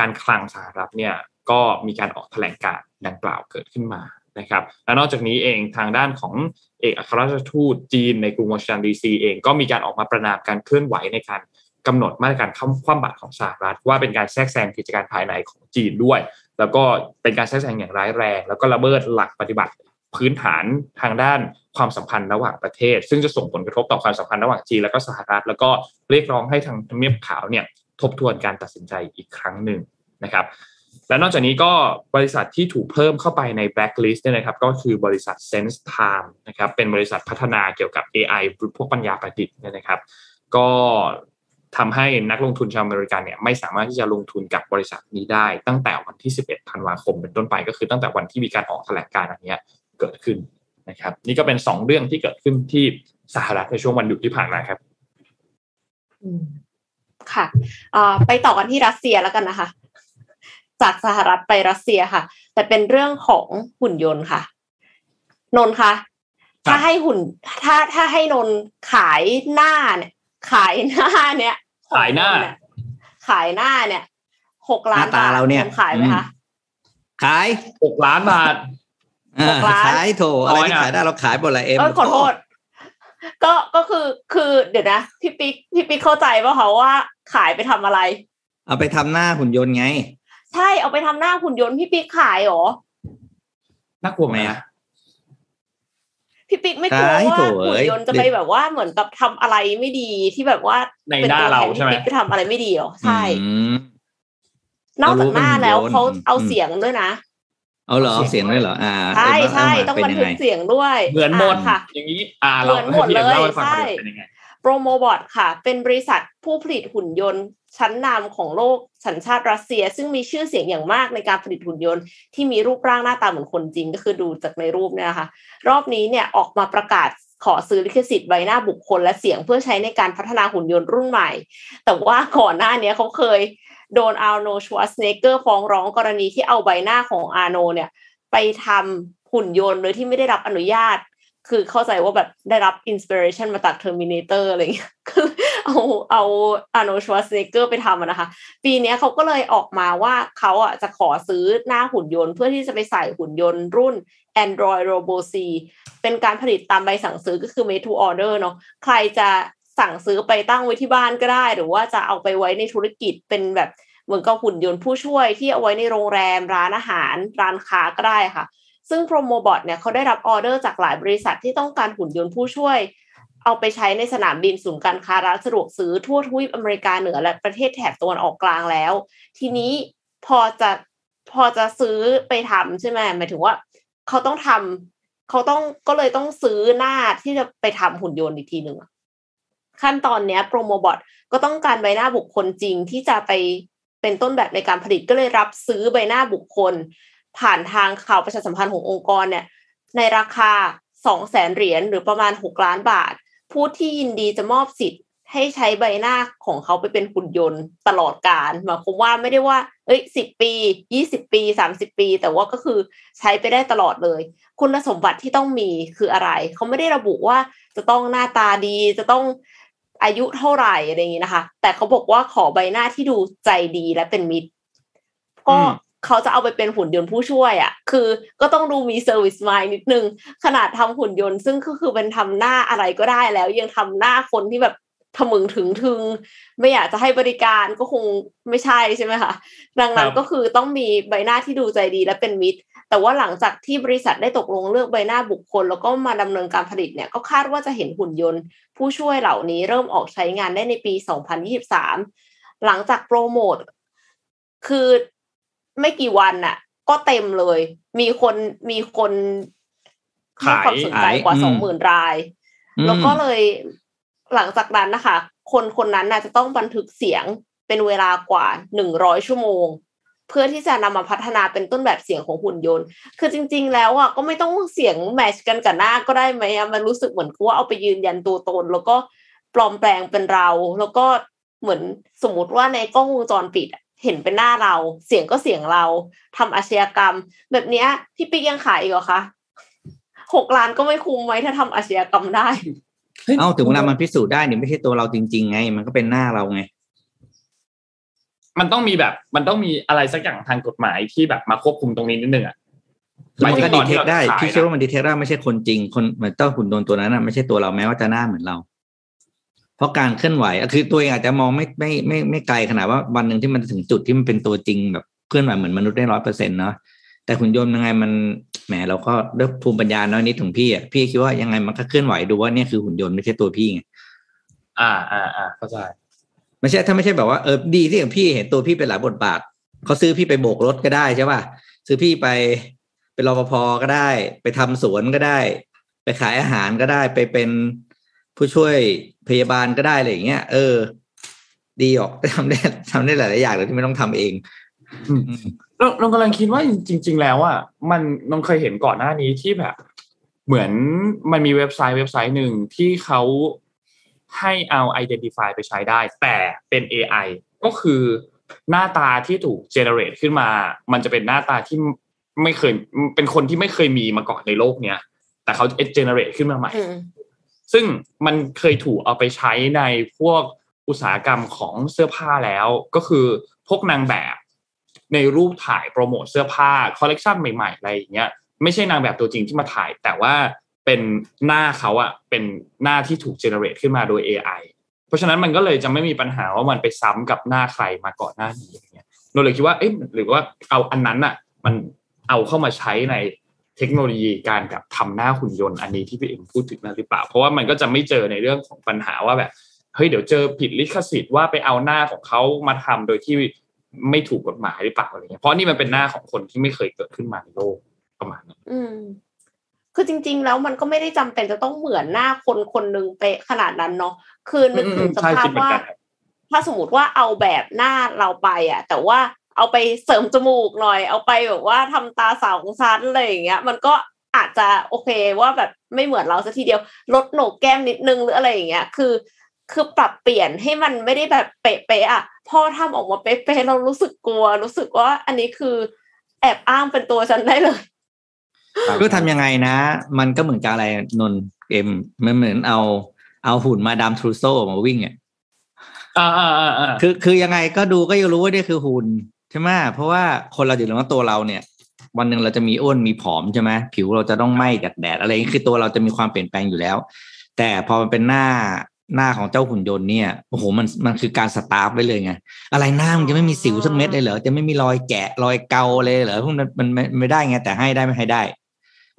การคลังสหรัฐเนี่ยก็มีการออกแถลงการณ์ดังกล่าวเกิดขึ้นมา นะครับและนอกจากนี้เองทางด้านของเอกอัครราชทูตจีนในกรุงวอชิงตันดีซีเองก็มีการออกมาประนามการเคลื่อนไหวในการกำหนดมาตรการคว่ำบาตรของสหรัฐ ว่าเป็นการแทรกแซงกิจการภายในของจีนด้วย แล้วก็เป็นการแทรกแซงอย่างร้ายแรง แล้วก็ละเมิดหลักปฏิบัติพื้นฐานทางด้านความสัมพันธ์ระหว่างประเทศ ซึ่งจะส่งผลกระทบต่อความสัมพันธ์ระหว่างจีนและก็สหรัฐ แล้วก็เรียกร้องให้ทางทำเนียบขาวเนี่ยทบทวนการตัดสินใจอีกครั้งหนึ่งนะครับ และนอกจากนี้ก็บริษัทที่ถูกเพิ่มเข้าไปใน blacklist เนี่ยนะครับก็คือบริษัท Sense Time นะครับเป็นบริษัทพัฒนาเกี่ยวกับ AI พวกปัญญาประดิษฐ์เนี่ยนะครับ ก็ทำให้นักลงทุนชาวอเมริกันเนี่ยไม่สามารถที่จะลงทุนกับบริษัทนี้ได้ ตั้งแต่วันที่ 11 ธันวาคมเป็นต้นไปก็คือตั้งแต่วันที่มีการออกแถลงการณ์อันเนี้ยเกิดขึ้นนะครับ นี่ก็เป็น 2 เรื่องที่เกิดขึ้นที่สหรัฐในช่วงวันหยุดที่ผ่านมาครับอืมค่ะอ่าไปต่อกันที่รัสเซียแล้วกันนะคะ จากสหรัฐไปรัสเซียค่ะ แต่เป็นเรื่องของหุ่นยนต์ค่ะ นนท์คะถ้าให้หุ่น ถ้าถ้าให้นนท์ขายหน้าเนี่ย ขายหน้าเนี่ย ขายหน้าของคเยขายหน้าเนี่ยหกล้านหน้าตาบาทเราเนี่ยนท์ขายไหมคะขาย6ล้านบาทอ่าหกล้านขายโถอะไรที่น้อยนะขายได้เราขายหมดเลยเอ็มเออขอโทษก็ก็คือคือเดี๋ยวนะพี่ปิ๊กพี่ปิ๊กเข้าใจป่ะคะว่าขายไปทำอะไร เอาไปทำหน้าหุ่นยนต์ไง ใช่เอาไปทำหน้าหุ่นยนต์พี่ปิ๊กขายเหรอน่ากลัวไหมอะพี่ปิ๊กไม่กลัวขายว่าโถหุ่นเอ้ยยนต์จะไปแบบว่าเหมือนกับทำอะไรไม่ดีที่แบบว่าในเป็นหน้าตัวเราแทนใช่ไหมพี่ปิ๊กไปทำอะไรไม่ดีเหรอใช่อืมนอกจากหน้าแล้วเรารู้เป็นหุ่นยนต์เขาเอาอืมเสียงด้วยนะเอาเหรอเอาเสียงด้วยเหรออ่าใช่เอ็มว่าใช่เามาต้องเป็นบันยังทึไงกเสียงด้วย เหมือนหมดอ่าค่ะ อย่างนี้ อ่าเราเหมือนหมดให้พี่อ็เลยเล่าให้ฟังใช่ โปรโมบอทค่ะ เป็นบริษัทผู้ผลิตหุ่นยนต์ชั้นนำของโลกสัญชาติรัสเซีย ซึ่งมีชื่อเสียงอย่างมากในการผลิตหุ่นยนต์ที่มีรูปร่างหน้าตาเหมือนคนจริงก็คือดูจากในรูปเนี่ยนะคะรอบนี้เนี่ยออกมาประกาศขอซื้อลิขสิทธิ์ใบหน้าบุคคลและเสียงเพื่อใช้ในการพัฒนาหุ่นยนต์รุ่นใหม่ แต่ว่าก่อนหน้านี้เขาเคยโดนอาร์โนชวสเนเกอร์ฟ้องร้องกรณีที่เอาใบหน้าของอาร์โนเนี่ยไปทำหุ่นยนต์โดยที่ไม่ได้รับอนุญาต คือเข้าใจว่าแบบได้รับ inspiration มาจาก Terminator อะไรเงี้ยเอาเอาอาร์โนชวาสเนเกอร์ไปทำนะคะ ปีนี้เขาก็เลยออกมาว่าเขาอะจะขอซื้อหน้าหุ่นยนต์ เพื่อที่จะไปใส่หุ่นยนต์รุ่น Android Robo C เป็นการผลิตตามใบสั่งซื้อก็คือ made to order เนาะใครจะสั่งซื้อไปตั้งไว้ที่บ้านก็ได้ หรือว่าจะเอาไปไว้ในธุรกิจเป็นแบบเหมือนกับหุ่นยนต์ผู้ช่วยที่เอาไว้ในโรงแรมร้านอาหารร้านค้าก็ได้ค่ะ ซึ่ง Promobot เนี่ยเขาได้รับออเดอร์จากหลายบริษัทที่ต้องการหุ่นยนต์ผู้ช่วย เอาไปใช้ในสนามบินศูนย์การค้าร้านสะดวกซื้อทั่วทวีปอเมริกาเหนือและประเทศแถบตะวันออกกลางแล้ว ทีนี้พอจะพอจะซื้อไปทำใช่ไหมหมายถึงว่าเขาต้องทำเขาต้องก็เลยต้องซื้อหน้าที่จะไปทำหุ่นยนต์อีกทีหนึ่งขั้นตอนเนี้ยโปรโมบอทก็ต้องการใบหน้าบุคคลจริงที่จะไปเป็นต้นแบบในการผลิตก็เลยรับซื้อใบหน้าบุคคล ผ่านทางข่าวประชาสัมพันธ์ขององค์กรเนี่ยในราคาสองแสนเหรียญหรือประมาณหกล้านบาท ผู้ที่ยินดีจะมอบสิทธิ์ให้ใช้ใบหน้าของเขาไปเป็นหุ่นยนต์ตลอดการหมายความว่าไม่ได้ว่า เอ้ยสิบปียี่สิบปีสามสิบปี แต่ว่าก็คือใช้ไปได้ตลอดเลย คุณสมบัติที่ต้องมีคืออะไร เขาไม่ได้ระบุว่าจะต้องหน้าตาดีจะต้องอายุเท่าไหร่อะไรอย่างนี้นะคะ แต่เขาบอกว่าขอใบหน้าที่ดูใจดีและเป็นมิตร ก็ เขาจะเอาไปเป็นหุ่นยนต์ผู้ช่วยอะ่ะ คือก็ต้องดูมีเซอร์วิสมายนิดนึง ขนาดทำหุ่นยนต์ซึ่งก็คือเป็นทำหน้าอะไรก็ได้แล้ว ยังทำหน้าคนที่แบบทะมึงถึงถึง ไม่อยากจะให้บริการก็คงไม่ใช่ใช่ไหมคะดังนั้นก็คือต้องมีใบหน้าที่ดูใจดีและเป็นมิตร แต่ว่าหลังจากที่บริษัทได้ตกลงเลือกใบหน้าบุคคล แล้วก็มาดำเนินการผลิตเนี่ยก็คาดว่าจะเห็นหุ่นยนต์ ผู้ช่วยเหล่านี้เริ่มออกใช้งานได้ในปี 2023 หลังจากโปรโมทคือ ไม่กี่วันน่ะ ก็เต็มเลย มีคนมีคนให้ความสนใจกว่าสองหมื่นราย แล้วก็เลยหลังจากนั้นนะคะ คนคนนั้นน่ะจะต้องบันทึกเสียงเป็นเวลากว่าหนึ่งร้อยชั่วโมง เพื่อที่จะนำมาพัฒนาเป็นต้นแบบเสียงของหุ่นยนต์ คือจริง ๆ แล้วอะก็ไม่ต้องเสียงแมชกันกับหน้าก็ได้ไหมอะมันรู้สึกเหมือนว่าเอาไปยืนยันตัวตน แล้วก็ปลอมแปลงเป็นเรา แล้วก็เหมือนสมมุติว่าในกล้องวงจรปิด เห็นเป็นหน้าเรา เสียงก็เสียงเราทำอาชญากรรม แบบเนี้ยพี่ปิ๊กยังขายอีกเหรอคะหกล้านก็ไม่คุ้มไว้ถ้าทำอาชญากรรมได้ เอ้าถึงเวลามันพิสูจน์ได้เนี่ยไม่ใช่ตัวเราจริง ๆ ไง มันก็เป็นหน้าเราไง มันต้องมีแบบ มันต้องมีอะไรสักอย่างทางกฎหมายที่แบบมาควบคุมตรงนี้นิดนึงอะมันก็ดีเทคได้พี่เชื่อว่ามันดีเทคได้ไม่ใช่คนจริง คนเหมือนเต้าหุ่นโดนตัวนั้นอะไม่ใช่ตัวเราแม้ว่าจะหน้าเหมือนเราเพ ราะการเคลื่อนไหวคือตัวเองอาจจะมองไม่ไม่ไม่ไม่ไกลขนาดว่าวันหนึ่งที่มันถึงจุดที่มันเป็นตัวจริงแบบเคลื่อนไหวเหมือนมนุษย์ได้ร้อยเปอร์เซ็นต์เนาะแต่หุ่นยนต์ยังไงมันแหมเราก็ด้วยภูมิปัญญาน้อยนิดของพี่อะพี่คิดว่ายังไงมันก็เคลื่อนไหวดูว่าเนี่ยคือหุ่นยนต์ไม่ใช่ตัวพี่ไงอ่าอ่าอ่าเข้าใจไม่ใช่ถ้าไม่ใช่แบบว่าเออดีที่อย่างพี่เห็นตัวพี่เป็นหลายบทบาทเขาซื้อพี่ไปโบกรถก็ได้ใช่ป่ะซื้อพี่ไปเป็นรปภก็ได้ ไปทำสวนก็ได้ ไปขายอาหารก็ได้ไปเป็น ผู้ช่วยพยาบาลก็ได้อะไรอย่างเงี้ยเออ ดีออกทำได้ทำได้หลายๆอย่างเลยที่ไม่ต้องทำเองเราเรากำลังคิดว่าจริง ๆ แล้วอะมันน้องเคยเห็นก่อนหน้านี้ที่แบบ เหมือนมันมีเว็บไซต์เว็บไซต์หนึ่งที่เขาให้เอา Identify ไปใช้ได้ แต่เป็น AI ก็คือหน้าตาที่ถูกเจเนเรตขึ้นมา มันจะเป็นหน้าตาที่ไม่เคยเป็นคนที่ไม่เคยมีมาก่อนในโลกเนี้ยแต่เขาเจเนเรตขึ้นมาใหม่ ซึ่งมันเคยถูกเอาไปใช้ในพวกอุตสาหกรรมของเสื้อผ้าแล้ว ก็คือพวกนางแบบในรูปถ่ายโปรโมทเสื้อผ้าคอลเลกชันใหม่ๆอะไรอย่างเงี้ยไม่ใช่นางแบบตัวจริงที่มาถ่าย แต่ว่าเป็นหน้าเขาอะเป็นหน้าที่ถูกเจเนเรตขึ้นมาโดย AI เพราะฉะนั้นมันก็เลยจะไม่มีปัญหาว่ามันไปซ้ำกับหน้าใครมาก่อนหน้านี้อย่างเงี้ยเราเลยคิดว่าเอ๊ะหรือว่าเอาอันนั้นอะมันเอาเข้ามาใช้ใน เทคโนโลยีการกับทำหน้าหุ่นยนต์อันนี้ที่พี่เอ็มพูดถึงนั่นหรือเปล่า เพราะว่ามันก็จะไม่เจอในเรื่องของปัญหาว่าแบบเฮ้ยเดี๋ยวเจอผิดลิขสิทธิ์ว่าไปเอาหน้าของเขามาทำโดยที่ไม่ถูกกฎหมายหรือเปล่าอะไรเงี้ยเพราะนี่มันเป็นหน้าของคนที่ไม่เคยเกิดขึ้นมาในโลกประมาณนั้นอืมคือจริง ๆ แล้วมันก็ไม่ได้จำเป็นจะต้องเหมือนหน้าคนคนหนึ่งเป๊ะขนาดนั้นเนาะคือนึกถึงสใช่ภาคิพดเหมือนว่ากันครับถ้าสมมติว่าเอาแบบหน้าเราไปอะ แต่ว่า เอาไปเสริมจมูกหน่อย เอาไปแบบว่าทำตาสาวของชั้นอะไรอย่างเงี้ย มันก็อาจจะโอเคว่าแบบไม่เหมือนเราสัทีเดียว ลดโหนกแก้มนิดนึงหรืออะไรอย่างเงี้ย คือ คือปรับเปลี่ยนให้มันไม่ได้แบบเป๊ะๆอะพอทำออกมาเป๊ะๆเรารู้สึกกลัว รู้สึกว่า อันนี้คือแอบอ้างเป็นตัวฉันได้เลยก็ทำยังไงนะ มันก็เหมือนกับอะไรนนท์เอ็มมันเหมือนเอา เอาหุ่นมาดามทรูโซมาวิ่งอะอ่าอ่าอ่าอ่าคือคือยังไงก็ดูก็ยังรู้ว่าเนี่ยคือหุ่นใช่ไหมเพราะว่าคนเราอยู่แล้วว่าตัวเราเนี่ย วันหนึ่งเราจะมีอ้วนมีผอมใช่ไหมผิวเราจะต้องไหม้จากแดดอะไรอย่างนี้คือตัวเราจะมีความเปลี่ยนแปลงอยู่แล้ว แต่พอมันเป็นหน้าหน้าของเจ้าหุ่นยนต์เนี่ยโอ้โหมันมันคือการสตาร์ฟไว้เลยไงอะไรหน้ามันจะไม่มีสิวสักเม็ดเลยเหรอจะไม่มีรอยแกะรอยเกาเลยเหรอพวกนั้นมันไม่ไม่ได้ไงแต่ให้ได้ไม่ให้ได้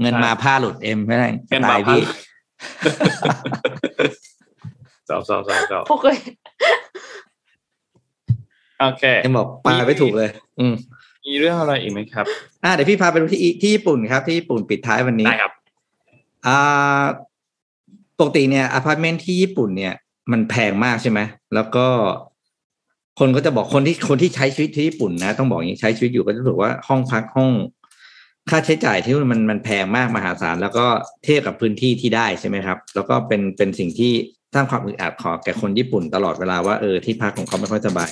เงินมาผ้าหลุดเอ็มไม่ได้เงินตาบายพี่สอบสอบสอบสอบพวกเลย โอเคเอ็มบอกปลาไม่ถูกเลย อืมมีเรื่องอะไรอีกไหมครับ อ่าเดี๋ยวพี่พาไปดูที่ที่ญี่ปุ่นครับ ที่ญี่ปุ่นปิดท้ายวันนี้ได้ครับ อ่าปกติเนี่ยอพาร์ตเมนต์ที่ญี่ปุ่นเนี่ย มันแพงมากใช่ไหมแล้วก็คนก็จะบอกคนที่คนที่ใช้ชีวิตที่ญี่ปุ่นนะ ต้องบอกอย่างนี้ใช้ชีวิตอยู่ก็จะบอกว่าห้องพักห้อง ค่าใช้จ่ายที่มันมันแพงมากมหาศาลแล้วก็เทียบกับพื้นที่ที่ได้ใช่ไหมครับ แล้วก็เป็นเป็นสิ่งที่สร้างความอึดอัดขอแก่คนญี่ปุ่นตลอดเวลาว่าเออที่พักของเขาไม่ค่อยสบาย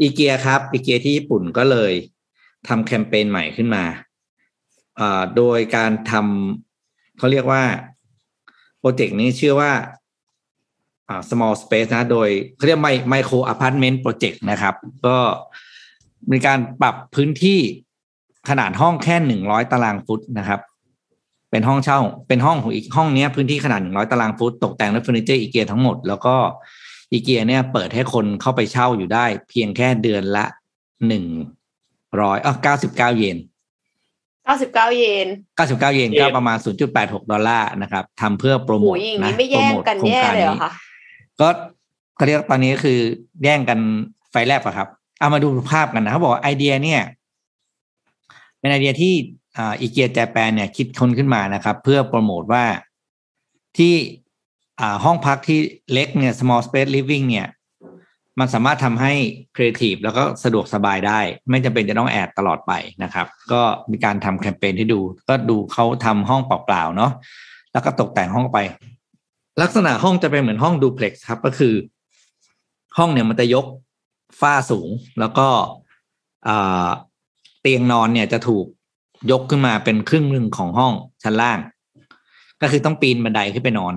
อีเกียครับอีเกียที่ญี่ปุ่นก็เลยทำแคมเปญใหม่ขึ้นมาโดยการทำเขาเรียกว่าโปรเจกต์นี้ชื่อว่า small space นะ โดยเขาเรียกไม micro apartment project นะครับ ก็มีการปรับพื้นที่ขนาดห้องแค่หนึ่งร้อยตารางฟุตนะครับ เป็นห้องเช่า เป็นห้องของอีกห้องนี้พื้นที่ขนาดหนึ่งร้อยตารางฟุต ตกแต่งด้วยเฟอร์นิเจอร์อีเกียทั้งหมด แล้วก็ อีเกียเนี่ยเปิดให้คนเข้าไปเช่าอยู่ได้ เพียงแค่เดือนละหนึ่งร้อยอะเก้าสิบเก้าเยนเก้าสิบเก้าเยนเก้าสิบเก้าเยนเยนก็ประมาณศูนย์จุดแปดหกดอลลาร์นะครับทำเพื่อโปรโมโอ้ทยอย่างนะนี้ไม่แย่งกันโปรโมทโครงแย่การเลยเหรอนี้คะก็เขาเรียกตอนนี้คือแย่งกันไฟแลบอะครับ เอามาดูภาพกันนะเขาบอกว่าไอเดียเนี่ย เป็นไอเดียที่อ่า IKEA Japan เนี่ยคิดค้นขึ้นมานะครับ เพื่อโปรโมทว่าที่อ่า ห้องพักที่เล็กเนี่ย small space living เนี่ย มันสามารถทำให้ครีเอทีฟแล้วก็สะดวกสบายได้ ไม่จำเป็นจะต้องแออัดตลอดไปนะครับ ก็มีการทำแคมเปญให้ดู ก็ดูเขาทำห้องเปล่าๆเนาะแล้วก็ตกแต่งห้องไป ลักษณะห้องจะเป็นเหมือนห้องดูเพล็กซ์ครับ ก็คือ ห้องเนี่ยมันจะยกฝ้าสูง แล้วก็เตียงนอนเนี่ยจะถูกยกขึ้นมาเป็นครึ่งหนึ่งของห้องชั้นล่าง ก็คือต้องปีนบันไดขึ้นไปนอน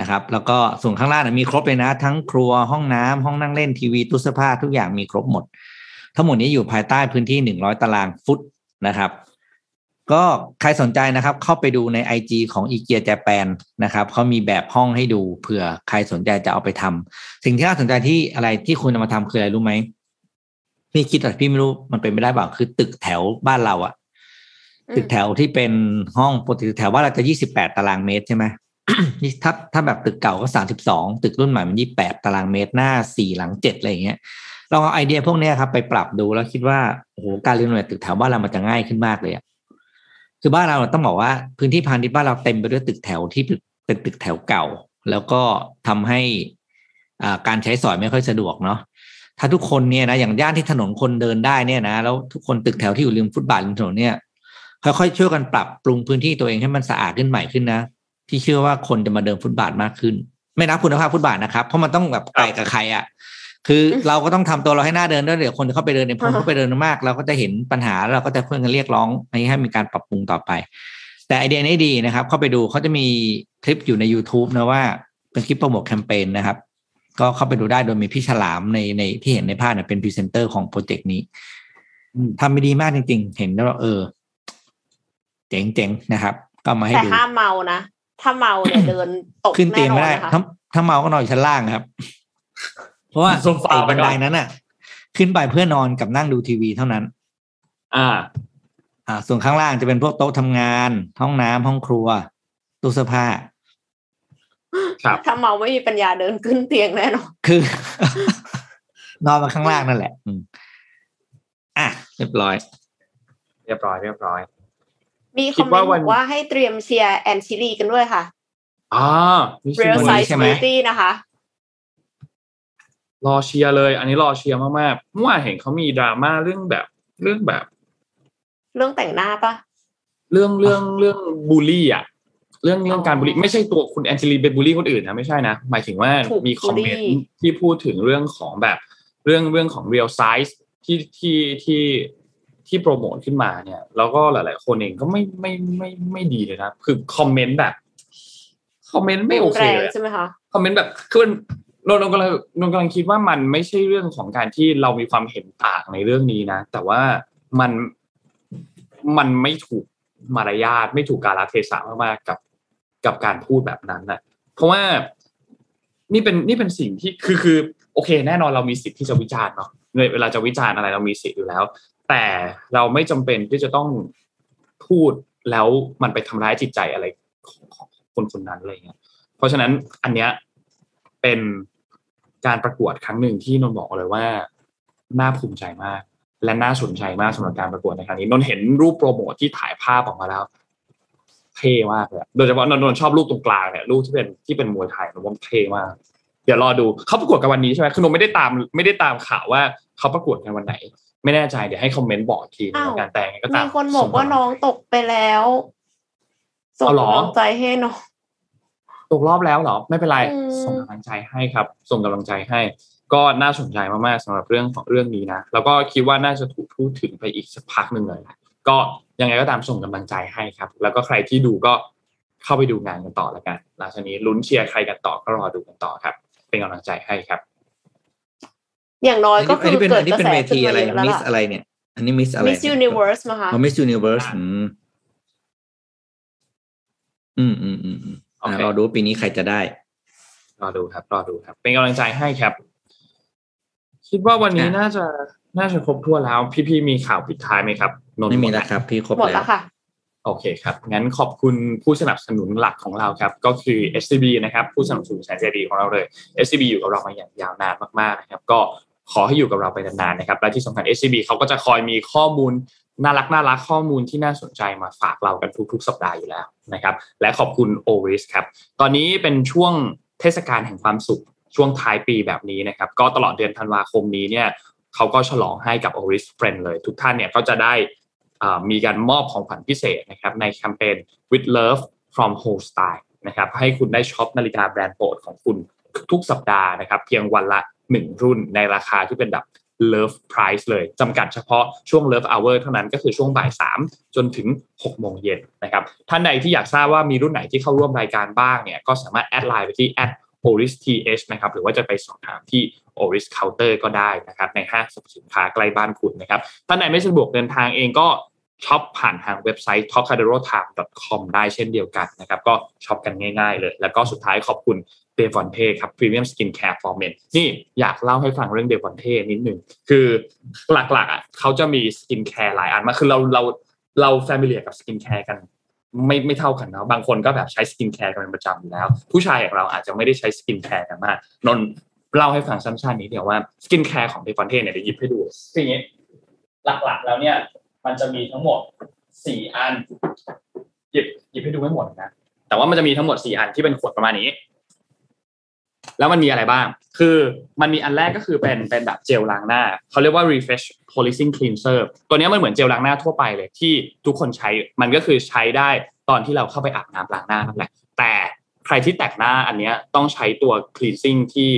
นะครับ แล้วก็ส่วนข้างล่างเนี่ยมีครบเลยนะ ทั้งครัวห้องน้ำห้องนั่งเล่นทีวีตู้เสื้อผ้าทุกอย่างมีครบหมด ทั้งหมดนี้อยู่ภายใต้พื้นที่หนึ่งร้อยตารางฟุตนะครับ ก็ใครสนใจนะครับ เข้าไปดูใน IG ของอีเกีย a จแปนนะครับเขามีแบบห้องให้ดูเผื่อใครสนใจจะเอาไปทำสิ่งที่น่าสนใจที่อะไรที่คุณเอามาทำคืออะไรรู้ไหมพี่คิดแต่พี่ไม่รู้มันเป็นไม่ได้เปล่าคือตึกแถวบ้านเราอะอืมตึกแถวที่เป็นห้องปกติตึกแถวว่านเราจะยี่สิบแปดตารางเมตรใช่ไหม นี่ถ้าถ้าแบบตึกเก่าก็สามสิบสองตึกรุ่นใหม่มันยี่แปดตารางเมตรหน้าสี่หลังเจ็ดอะไรอย่างเงี้ยลองเอาไอเดียพวกนี้ครับไปปรับดูแล้วคิดว่าโอ้โหการรีโนเวทตึกแถวบ้านเรามันจะง่ายขึ้นมากเลยอะคือบ้านเราต้องบอกว่าพื้นที่พาณิชย์บ้านเราเต็มไปด้วยตึกแถวที่เป็นตึกแถวเก่า แล้วก็ทำให้อ่าการใช้สอยไม่ค่อยสะดวกเนาะถ้าทุกคนเนี่ยนะอย่างย่านที่ถนนคนเดินได้เนี่ยนะแล้วทุกคนตึกแถวที่อยู่ริมฟุตบาทริมถนนเนี่ยค่อยๆช่วยกันปรับปรุงพื้นที่ตัวเองให้มันสะอาดขึ้นใหม่ขึ้นนะ พี่เชื่อว่าคนจะมาเดินฟุตบาทมากขึ้น ไม่นับคุณภาพฟุตบาทนะครับ เพราะมันต้องแบบไกลกับใครอะคือเราก็ต้องทำตัวเราให้น่าเดินด้วยเดี๋ยวคนจะเข้าไปเดินในพออ่าฮะเข้าไปเดินมาก เราก็จะเห็นปัญหาแล้วเราก็จะเพื่อนกันเรียกร้องให้ให้มีการปรับปรุงต่อไป แต่ไอเดียนี้ดีนะครับ เข้าไปดูเขาจะมีคลิปอยู่ใน YouTube นะว่าเป็นคลิปโปรโมทแคมเปญนะครับ ก็เข้าไปดูได้โดยมีพี่ฉลามในในที่เห็นในภาพเนี่ยเป็นพรีเซนเตอร์ของโปรเจกต์นี้อืมทำไปดีมากจริง ๆ เห็นแล้วเออ เจ๋งๆนะครับ ก็มาให้แต่ดูห้ามเมานะ ถ้าเมาเนี่ยเดินตกขึ้นเตียงไม่ได้แน่นอนนะคะถ้าถ้าเมาก็นอนอยู่ชั้นล่างครับ เพราะว่าโซฟาไอ้ไปก่อนบันไดนั้นน่ะ ขึ้นไปเพื่อนอนกับนั่งดูทีวีเท่านั้น อ่า อ่า ส่วนข้างล่างจะเป็นพวกโต๊ะทำงาน ห้องน้ำห้องครัวตู้เสื้อผ้าครับถ้าเมาไม่มีปัญญาเดินขึ้นเตียงแน่นอนคือ นอนมาข้างล่างนั่นแหละอืมอะเรียบร้อย เรียบร้อยเรียบร้อย มีคคิอดมเมนว่าต์วับนอกว่าให้เตรียมเชียร์แอนชิลีกันด้วยค่ะอ่านี่ Real วันนี้ Size ใช่ไหม Beauty นะคะ รอเชียร์เลย อันนี้รอเชียร์มากๆเมื่อวานเห็นเขามีดราม่าเรื่องแบบเรื่องแบบ เรื่องแต่งหน้าปะเรื่องเรื่องเรื่องบูลลี่อะเรื่องเรื่องการบูลลี่อ๋อไม่ใช่ตัวคุณแอนเจลีเป็นบูลลี่คนอื่นนะไม่ใช่นะหมายถึงว่าถูกมีคอมเมนบูลลี่ต์ที่พูดถึงเรื่องของแบบเรื่องเรื่องของ real size ที่ที่ที่ ที่โปรโมทขึ้นมาเนี่ย แล้วก็หลาย ๆ คนเองก็ไม่ไม่ไม่ไม่ดีเลยนะ คือคอมเมนต์แบบคอมเมนต์ไม่โอเคแรงเลยอะใช่ไหมคะคอมเมนต์แบบคือมันนนท์นนท์กำลังนนท์กำลังคิดว่ามันไม่ใช่เรื่องของการที่เรามีความเห็นต่างในเรื่องนี้นะ แต่ว่ามันมันไม่ถูกมารยาทไม่ถูกกาลเทศะมากๆกับกับการพูดแบบนั้นนะเพราะว่านี่เป็นนี่เป็นสิ่งที่คือคือ โอเค แน่นอนเรามีสิทธิ์ที่จะวิจารณ์เนาะเวลาจะวิจารณ์อะไรเรามีสิทธิ์อยู่แล้ว แต่เราไม่จำเป็นที่จะต้องพูดแล้วมันไปทำร้ายจิตใจอะไรของคนคนนั้นอะไรเงี้ย เพราะฉะนั้นอันเนี้ยเป็นการประกวดครั้งหนึ่งที่นนท์บอกเลยว่าน่าภูมิใจมาก และน่าสนใจมากสำหรับการประกวดในครั้งนี้นนท์เห็นรูปโปรโมทที่ถ่ายภาพออกมาแล้วเท่มากเลยโดยเฉพาะนนท์นชอบรูปตรงกลางเนี่ยรูปที่เป็นที่เป็นมวยไทยนนว่าเท่มาก เดี๋ยวรอดูเขาประกวดกันวันนี้ใช่ไหมคือนนท์ไม่ได้ตามไม่ได้ตามข่าวว่าเขาประกวดกันวันไหน ไม่แน่ใจเดี๋ยวให้คอมเมนต์บอกอีกทีนึงแล้วกันแต่ยังไงก็ตามมีคนบอกว่าน้องตกไปแล้วส่งเอาเหรอกำลังใจให้น้องตกรอบแล้วเหรอ ไม่เป็นไรอืมส่งกำลังใจให้ครับ ส่งกำลังใจให้ ก็น่าสนใจมากๆสำหรับเรื่องของเรื่องนี้นะแล้วก็คิดว่าน่าจะถูกพูดถึงไปอีกสักพักหนึ่งเลยนะก็ยังไงก็ตามส่งกำลังใจให้ครับ แล้วก็ใครที่ดูก็เข้าไปดูงานกันต่อแล้วกันหลังจากนี้ลุ้นเชียร์ใครกันต่อก็รอดูกันต่อครับ เป็นกำลังใจให้ครับ อย่างน้อยก็คือนี้เป็นเกิอัดนนี้กระเป็นแสเวขึ้ทีนมาอะไรเยอะแล้วมิสล่ะอะไรเนี่ย อันนี้มิสอะไร Miss Universe มาค่ะอ๋อมิสยูนิเวิร์สอืมอืมอืมอืมโอเคอะรอดูปีนี้ใครจะได้ รอดูครับรอดูครับ เป็นกำลังใจให้ครับ คิดว่าวันนี้อะน่าจะน่าจะครบถ้วนแล้ว พี่ๆมีข่าวปิดท้ายไหมครับนนท์ไม่มีหดแล้วครับ พี่ครบหมดแล้แล้ววค่ะโอเคครับ งั้นขอบคุณผู้สนับสนุนหลักของเราครับ ก็คือ SCB นะครับ ผู้สนับสนุนแสนใจดีของเราเลย SCB อยู่กับเรามาอย่างยาวนานมากๆนะครับ ก็ ขอให้อยู่กับเราไปนานๆนะครับและที่สำคัญ SCB เขาก็จะคอยมีข้อมูลน่ารักน่ารักข้อมูลที่น่าสนใจมาฝากเรากันทุก ๆ สัปดาห์อยู่แล้วนะครับและขอบคุณ o r i s ครับตอนนี้เป็นช่วงเทศกาลแห่งความสุขช่วงท้ายปีแบบนี้นะครับก็ตลอดเดือนธันวาคมนี้เนี่ยเขาก็ฉลองให้กับ o r i s Friend เลย ทุกท่านเนี่ยก็จะได้มีการมอบของขวัญพิเศษนะครับในแคมเปญ with love from whole style นะครับให้คุณได้ช็อปนาฬิกาแบรนด์โปรดของคุณทุกสัปดาห์นะครับเพียงวันละ 1รุ่นในราคาที่เป็นแบบ love price เลยจำกัดเฉพาะช่วง love hour เท่านั้นก็คือช่วงบ่าย 3 จนถึง 6 โมงเย็นนะครับท่านใดที่อยากทราบว่ามีรุ่นไหนที่เข้าร่วมรายการบ้างเนี่ยก็สามารถแอดไลน์ไปที่ oris th นะครับหรือว่าจะไปสอบถามที่ oris counter ก็ได้นะครับในห้างสรรพสินค้าใกล้บ้านคุณนะครับท่านไหนไม่สะดวกเดินทางเองก็ช็อปผ่านทางเว็บไซต์ topcaderotime.com ได้เช่นเดียวกันนะครับก็ช็อปกันง่ายๆเลย แล้วก็สุดท้ายขอบคุณ เดวอนเทครับ Premium Skin Care for Men นี่อยากเล่าให้ฟังเรื่องเดวอนเทนิดหนึ่งคือหลักๆอะเขาจะมีสกินแคร์หลายอันมาคือเราเราเรา familiar กับสกินแคร์กันไม่ไม่เท่ากันนะบางคนก็แบบใช้สกินแคร์กันเป็นประจำอยู่แล้ว ผู้ชายอย่างเราอาจจะไม่ได้ใช้สกินแคร์กันมากนักเล่าให้ฟังสั้นๆนี้เดี๋ยวว่าสกินแคร์ของเดฟอนเทเนี่ยเดี๋ยวหยิบให้ดูคืออย่างนี้หลักๆแล้วเนี่ยมันจะมีทั้งหมดสี่อันหยิบหยิบให้ดูไม่หมดนะแต่ว่ามันจะมีทั้งหมดสี่อันที่เป็นขวดประมาณนี้ แล้วมันมีอะไรบ้าง คือมันมีอันแรกก็คือเป็นเป็นแบบเจลล้างหน้า เขาเรียกว่า refresh polishing cleanser ตัวนี้มันเหมือนเจลล้างหน้าทั่วไปเลยที่ทุกคนใช้ มันก็คือใช้ได้ตอนที่เราเข้าไปอาบน้ำล้างหน้านั่นแหละ แต่ใครที่แต่งหน้าอันเนี้ยต้องใช้ตัว cleansing ที่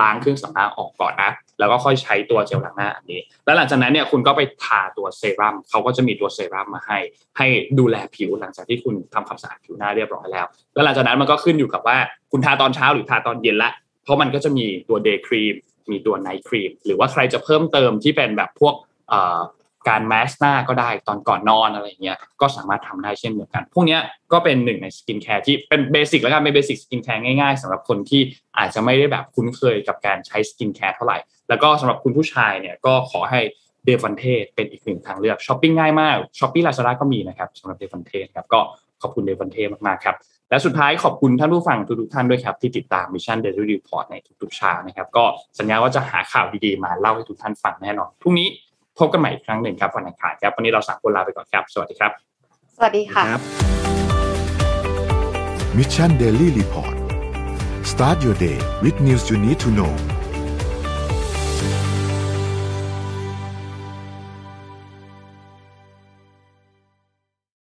ล้างเครื่องสำอางออกก่อนนะ แล้วก็ค่อยใช้ตัวเจลล้างหน้าอันนี้ แล้วหลังจากนั้นเนี่ยคุณก็ไปทาตัวเซรั่มเขาก็จะมีตัวเซรั่มมาให้ ให้ดูแลผิวหลังจากที่คุณทำความสะอาดผิวหน้าเรียบร้อยแล้ว แล้วหลังจากนั้นมันก็ขึ้นอยู่กับว่าคุณทาตอนเช้าหรือทาตอนเย็นละ เพราะมันก็จะมีตัว day cream มีตัว night cream หรือว่าใครจะเพิ่มเติมที่เป็นแบบพวกเอ่อ การมาส์กหน้าก็ได้ตอนก่อนนอนอะไรเงี้ยก็สามารถทำได้เช่นเดียวกัน พวกนี้ก็เป็นหนึ่งในสกินแคร์ที่เป็น basic แล้วกันเป็น basic สกินแคร์ง่ายๆสำหรับคนที่อาจจะไม่ได้แบบคุ้นเคยกับการใช้สกินแคร์เท่าไหร่ แล้วก็สำหรับคุณผู้ชายเนี่ยก็ขอให้เดฟอนเทสเป็นอีกหนึ่งทางเลือกช้อปปิ้งง่ายมากช้อปปี้ลาซาด้าก็มีนะครับสำหรับเดฟอนเทสครับก็ขอบคุณเดฟอนเทสมากๆครับและสุดท้ายขอบคุณท่านผู้ฟังทุกๆท่านด้วยครับ ที่ติดตาม Mission Daily Report ในทุกๆเช้านะครับ ก็สัญญาว่าจะหาข่าวดีๆมาเล่าให้ทุกท่านฟังแน่นอนพรุ่งนี้ พบกันใหม่อีกครั้งหนึ่งครับวันอังคารครับวันนี้เราสามคนลาไปก่อนครับ สวัสดีครับ สวัสดีค่ะ Mission Daily Report start your day with news you need to know